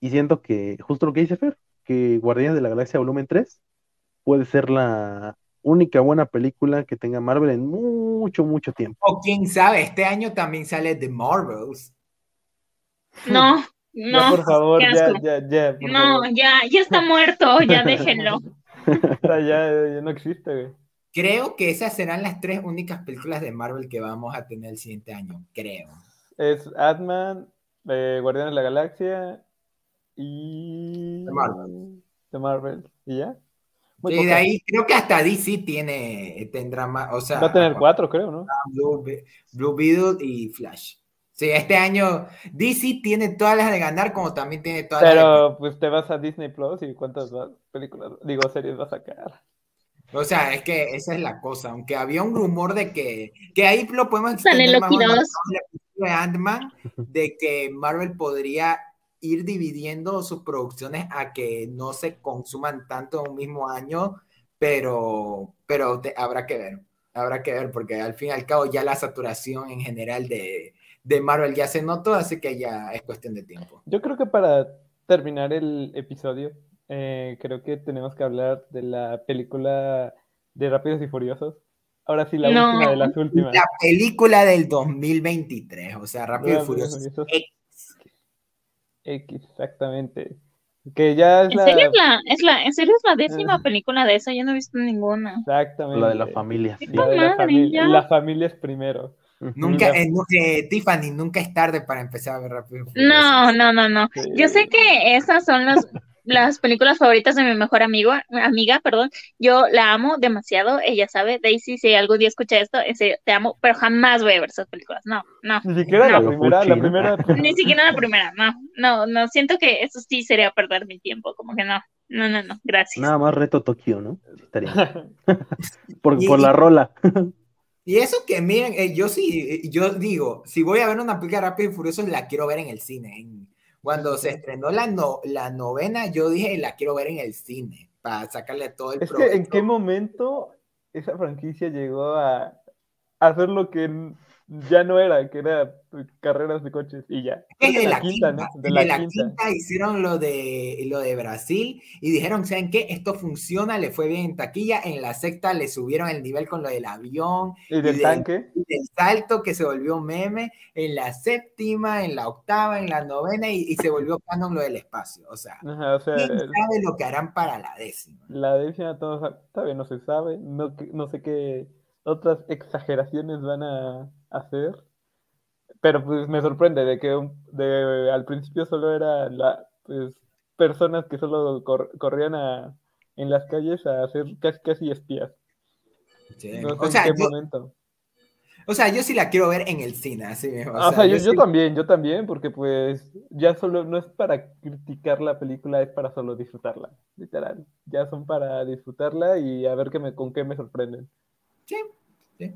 y siento que, justo lo que dice Fer, que Guardianes de la Galaxia Volumen 3 puede ser la única buena película que tenga Marvel en mucho, mucho tiempo. O quién sabe, este año también sale The Marvels. No, Ya, no, por favor, qué ya, ya, ya. por no, favor. ya, ya está muerto, ya déjenlo. [LAUGHS] Ya, ya no existe, güey. Creo que esas serán las tres únicas películas de Marvel que vamos a tener el siguiente año, creo. Es Ant-Man, eh, Guardianes de la Galaxia y. The Marvel. The Marvel. ¿Y ya? Muy Y de ahí creo que hasta DC tiene, tendrá más, o sea, Va a tener cuatro, creo, ¿no? Blue, Blue Beetle y Flash. Sí, este año DC tiene todas las de ganar, como también tiene todas las de Pero pues te vas a Disney Plus y cuántas va- películas, digo, series va a sacar. O sea, es que esa es la cosa, aunque había un rumor de que, que ahí lo podemos extender más Loki o menos 2. con el episodio de Ant-Man, de que Marvel podría ir dividiendo sus producciones a que no se consuman tanto en un mismo año, pero, pero te- habrá que ver, habrá que ver, porque al fin y al cabo ya la saturación en general de, de Marvel ya se notó, así que ya es cuestión de tiempo. Yo creo que para terminar el episodio, eh, creo que tenemos que hablar de la película de Rápidos y Furiosos. Ahora sí, la No. última de las últimas. La película del 2023, o sea, Rápido y Rápidos y Furioso. Furiosos. X, exactamente. Que ya es ¿En la... serio es la, es la, en serio es la décima Ajá. película de esa? Yo no he visto ninguna. Exactamente. La de la familia. sí. La de la familia. La familia es primero. Nunca, eh, eh, Tiffany, nunca es tarde para empezar a ver Rápido. No, no, no, no. Sí. Yo sé que esas son las, las películas favoritas de mi mejor amigo, amiga, perdón. Yo la amo demasiado, ella sabe. Daisy, si algún día escucha esto, en serio, te amo, pero jamás voy a ver esas películas. No, no. Ni siquiera la No. primera, la Fuchi, ¿no? primera. [LAUGHS] Ni siquiera la primera, no, no, no. Siento que eso sí sería perder mi tiempo, como que no. No, no, no, gracias. Nada más reto Tokio, ¿no? Estaría. [LAUGHS] Por, Y- por la rola. Y eso que miren, eh, yo sí, eh, yo digo, si voy a ver una película de Rápido y Furioso, la quiero ver en el cine. Cuando se estrenó la, no- la novena, yo dije, la quiero ver en el cine, para sacarle todo el Es que en qué momento esa franquicia llegó a hacer lo que ya no era, que era pues, carreras de coches y ya. Que Desde la quinta, quinta, ¿no? De desde la la quinta. quinta hicieron lo de, lo de Brasil y dijeron, ¿saben qué? Esto funciona, le fue bien en taquilla. En la sexta le subieron el nivel con lo del avión, Y del de- tanque. y del salto que se volvió meme. En la séptima, en la octava, en la novena y, y se volvió canon lo del espacio. O sea, Ajá, o sea, ¿quién sabe lo que harán para la décima? la décima todo- todavía no se sabe. No, no sé qué otras exageraciones van a hacer. Pero pues me sorprende de que de, al principio solo era la, pues, personas que solo cor- corrían a, en las calles a hacer casi, casi espías. Sí. No sé O sea, en qué yo, momento. o sea, yo sí la quiero ver en el cine, así mismo. Ah, O sea, yo, yo sí- también, yo también, porque pues ya solo no es para criticar la película, es para solo disfrutarla, literal. Ya son para disfrutarla y a ver qué me, con qué me sorprenden. Sí, sí.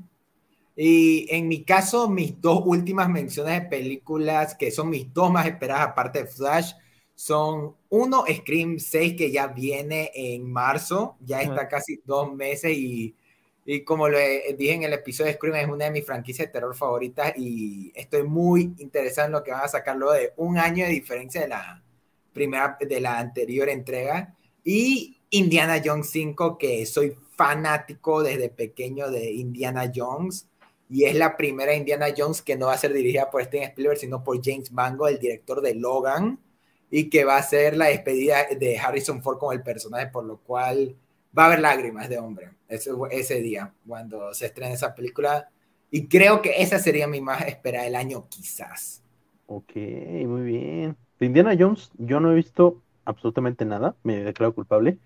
Y en mi caso, mis dos últimas menciones de películas, que son mis dos más esperadas aparte de Flash, son uno, Scream 6, que ya viene en marzo, ya está Ajá. casi dos meses y, y como le dije en el episodio de Scream, es una de mis franquicias de terror favoritas y estoy muy interesado en lo que van a sacar luego de un año de diferencia de la primera, de la anterior entrega. Y Indiana Jones 5, que soy fanático desde pequeño de Indiana Jones. Y es la primera Indiana Jones que no va a ser dirigida por Steven Spielberg, sino por James Mango, el director de Logan. Y que va a ser la despedida de Harrison Ford como el personaje, por lo cual va a haber lágrimas de hombre ese, ese día, cuando se estrene esa película. Y creo que esa sería mi más esperada del año, quizás. Ok, muy bien. De Indiana Jones, yo no he visto absolutamente nada, me declaro culpable,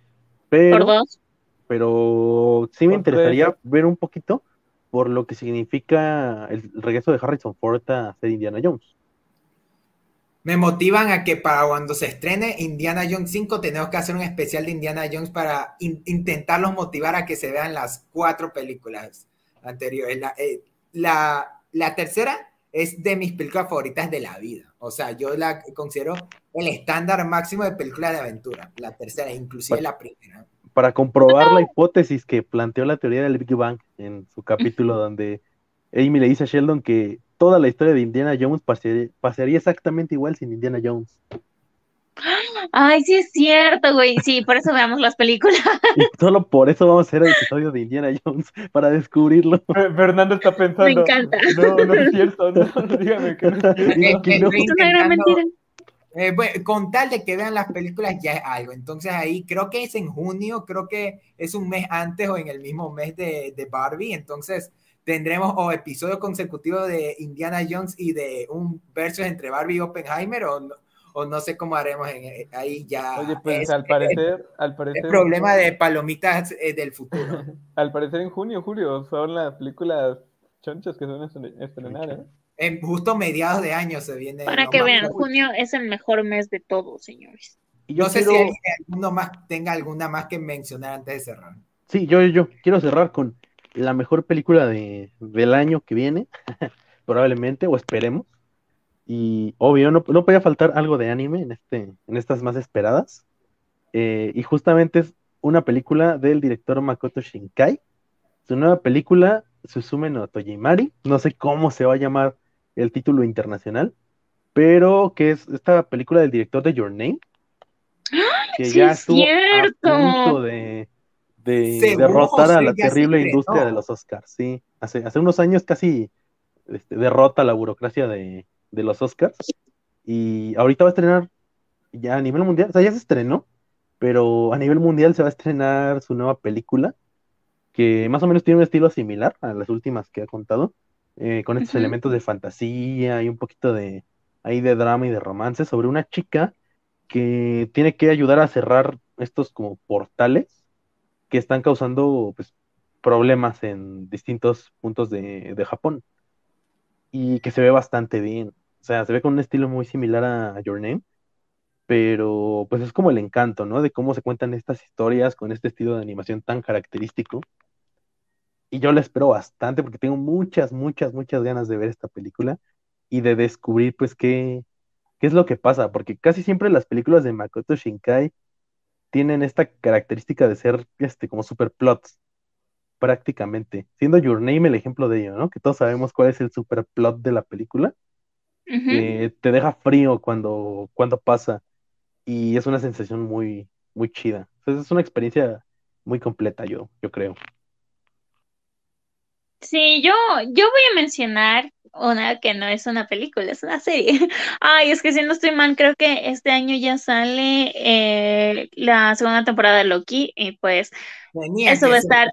pero, Por dos. pero sí me interesaría ver un poquito por lo que significa el regreso de Harrison Ford a ser Indiana Jones. Me motivan a que para cuando se estrene Indiana Jones 5 tenemos que hacer un especial de Indiana Jones para in- intentarlos motivar a que se vean las cuatro películas anteriores. La, eh, la, la tercera es de mis películas favoritas de la vida. O sea, yo la considero el estándar máximo de película de aventura. La tercera, inclusive la primera. Para comprobar la hipótesis que planteó la teoría del Big Bang en su capítulo [LAUGHS] donde Amy le dice a Sheldon que toda la historia de Indiana Jones pasaría, pasaría exactamente igual sin Indiana Jones. Ay, sí es cierto, güey. Sí, por eso veamos las películas. Y solo por eso vamos a hacer el episodio de Indiana Jones, para descubrirlo. Fe- Fernando está pensando. encanta. No, no es cierto, no, no, [LAUGHS] dígame que no es [LAUGHS] cierto. Es una gran mentira. Eh, bueno, con tal de que vean las películas ya es algo. Entonces ahí creo que es en junio, creo que es un mes antes o en el mismo mes de, de Barbie. Entonces tendremos o episodio consecutivo de Indiana Jones y de un versus entre Barbie y Oppenheimer o no, o no sé cómo haremos en- eh, ahí ya. Oye, pues es, al parecer, al parecer. problema de palomitas eh, del futuro. [LAUGHS] Al parecer en junio, julio, son las películas chonchas que estre- estrenar, ¿eh? En justo mediados de año se viene. Para que vean, junio es el mejor mes de todos, señores. Y yo No sé quiero- si alguien, alguno más tenga alguna más que mencionar antes de cerrar. Sí, yo, yo quiero cerrar con la mejor película de, del año que viene, [LAUGHS] probablemente, o esperemos. Y obvio, no, no podía faltar algo de anime en, este, en estas más esperadas. Eh, y justamente es una película del director Makoto Shinkai. Su nueva película, Susume no Tojimari. No sé cómo se va a llamar el título internacional, pero que es esta película del director de Your Name, que sí ya es estuvo cierto. a punto de, derrotar a la terrible industria de los Oscars, sí. Hace, hace unos años casi este, derrota la burocracia de, de los Oscars. Y ahorita va a estrenar ya a nivel mundial, o sea, ya se estrenó, pero a nivel mundial se va a estrenar su nueva película, que más o menos tiene un estilo similar a las últimas que ha contado, eh, con estos elementos de fantasía y un poquito de ahí de drama y de romance sobre una chica que tiene que ayudar a cerrar estos como portales que están causando pues, problemas en distintos puntos de, de Japón y que se ve bastante bien. O sea, se ve con un estilo muy similar a Your Name, pero pues es como el encanto, ¿no? De cómo se cuentan estas historias con este estilo de animación tan característico. Y yo la espero bastante porque tengo muchas, muchas, muchas ganas de ver esta película y de descubrir pues qué, qué es lo que pasa, porque casi siempre las películas de Makoto Shinkai tienen esta característica de ser este, como super plots, prácticamente. Siendo Your Name el ejemplo de ello, ¿no? Que todos sabemos cuál es el super plot de la película, que te deja frío cuando, cuando pasa y es una sensación muy, muy chida. Entonces es una experiencia muy completa, yo, yo creo. Sí, yo, yo voy a mencionar una que no es una película, es una serie. [LAUGHS] Ay, es que si no estoy mal, creo que este año ya sale eh, la segunda temporada de Loki y pues eso va a estar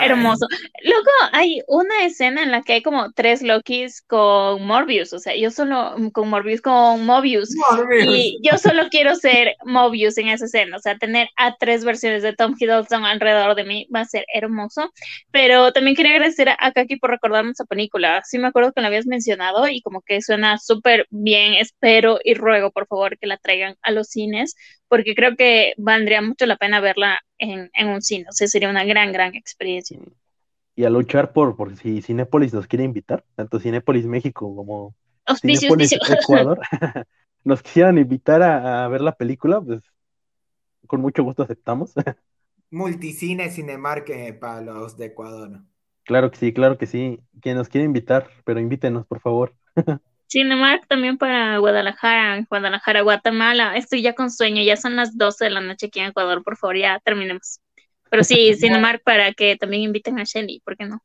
hermoso. Luego hay una escena en la que hay como tres Lokis con Morbius, o sea, yo solo con Morbius, con Mobius. Morbius. Y yo solo quiero ser Mobius en esa escena, o sea, tener a tres versiones de Tom Hiddleston alrededor de mí va a ser hermoso. Pero también quería agradecer a Kaki por recordarme esa película. Sí me acuerdo que la habías mencionado y como que suena súper bien. Espero y ruego, por favor, que la traigan a los cines, porque creo que valdría mucho la pena verla en, en un cine. O sea, sería una gran, gran experiencia. Y a luchar por, por si Cinépolis nos quiere invitar, tanto Cinépolis México como Auspicio, Cinépolis auspicio. Ecuador, [LAUGHS] [LAUGHS] nos quisieran invitar a, a ver la película, pues con mucho gusto aceptamos. [LAUGHS] Multicine Cinemark eh, para los de Ecuador. Claro que sí, claro que sí. Quien nos quiere invitar, pero invítenos, por favor. Cinemark también para Guadalajara, Guadalajara, Guatemala. Estoy ya con sueño, ya son las 12 de la noche aquí en Ecuador, por favor, ya terminemos. Pero sí, [LAUGHS] Cinemark para que también inviten a Shelly, ¿por qué no?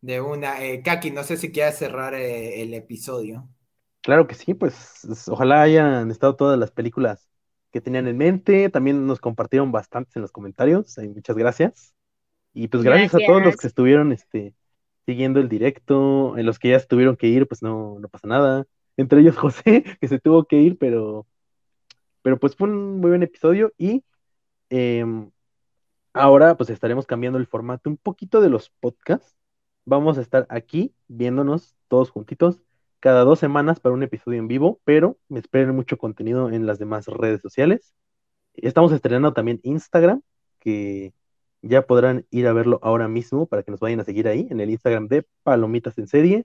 De una. Eh, Kaki, no sé si quieres cerrar eh, el episodio. Claro que sí, pues es- ojalá hayan estado todas las películas que tenían en mente. También nos compartieron bastantes en los comentarios. Muchas gracias. Y pues gracias, a todos los Gracias. que estuvieron este, siguiendo el directo, en los que ya se tuvieron que ir, pues no, no pasa nada. Entre ellos [LAUGHS] José, que se tuvo que ir, pero, pero pues fue un muy buen episodio. Y em, ahora pues estaremos cambiando el formato un poquito de los podcasts. Vamos a estar aquí viéndonos todos juntitos cada dos semanas para un episodio en vivo, pero me esperen mucho contenido en las demás redes sociales. Estamos estrenando también Instagram, que ya podrán ir a verlo ahora mismo para que nos vayan a seguir ahí en el Instagram de Palomitas en Serie.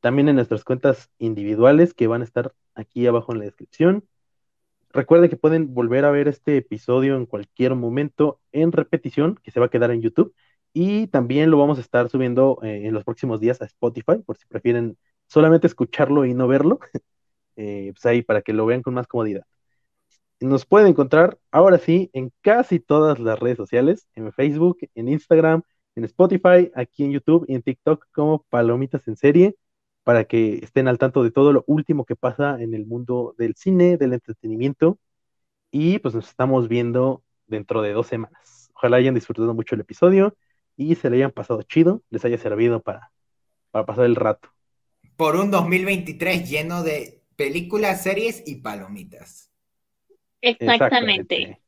También en nuestras cuentas individuales que van a estar aquí abajo en la descripción. Recuerden que pueden volver a ver este episodio en cualquier momento en repetición, que se va a quedar en YouTube. Y también lo vamos a estar subiendo eh, en los próximos días a Spotify, por si prefieren solamente escucharlo y no verlo. [LAUGHS] Eh, pues ahí para que lo vean con más comodidad. Nos pueden encontrar ahora sí en casi todas las redes sociales, en Facebook, en Instagram, en Spotify, aquí en YouTube y en TikTok como Palomitas en Serie, para que estén al tanto de todo lo último que pasa en el mundo del cine, del entretenimiento. Y pues nos estamos viendo dentro de dos semanas. Ojalá hayan disfrutado mucho el episodio y se le hayan pasado chido, les haya servido para, para pasar el rato. Por un 2023 lleno de películas, series y palomitas. Exactamente.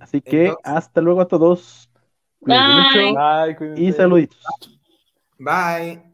Así que Entonces, hasta luego a todos. Bye. mucho Bye, y saluditos. bye.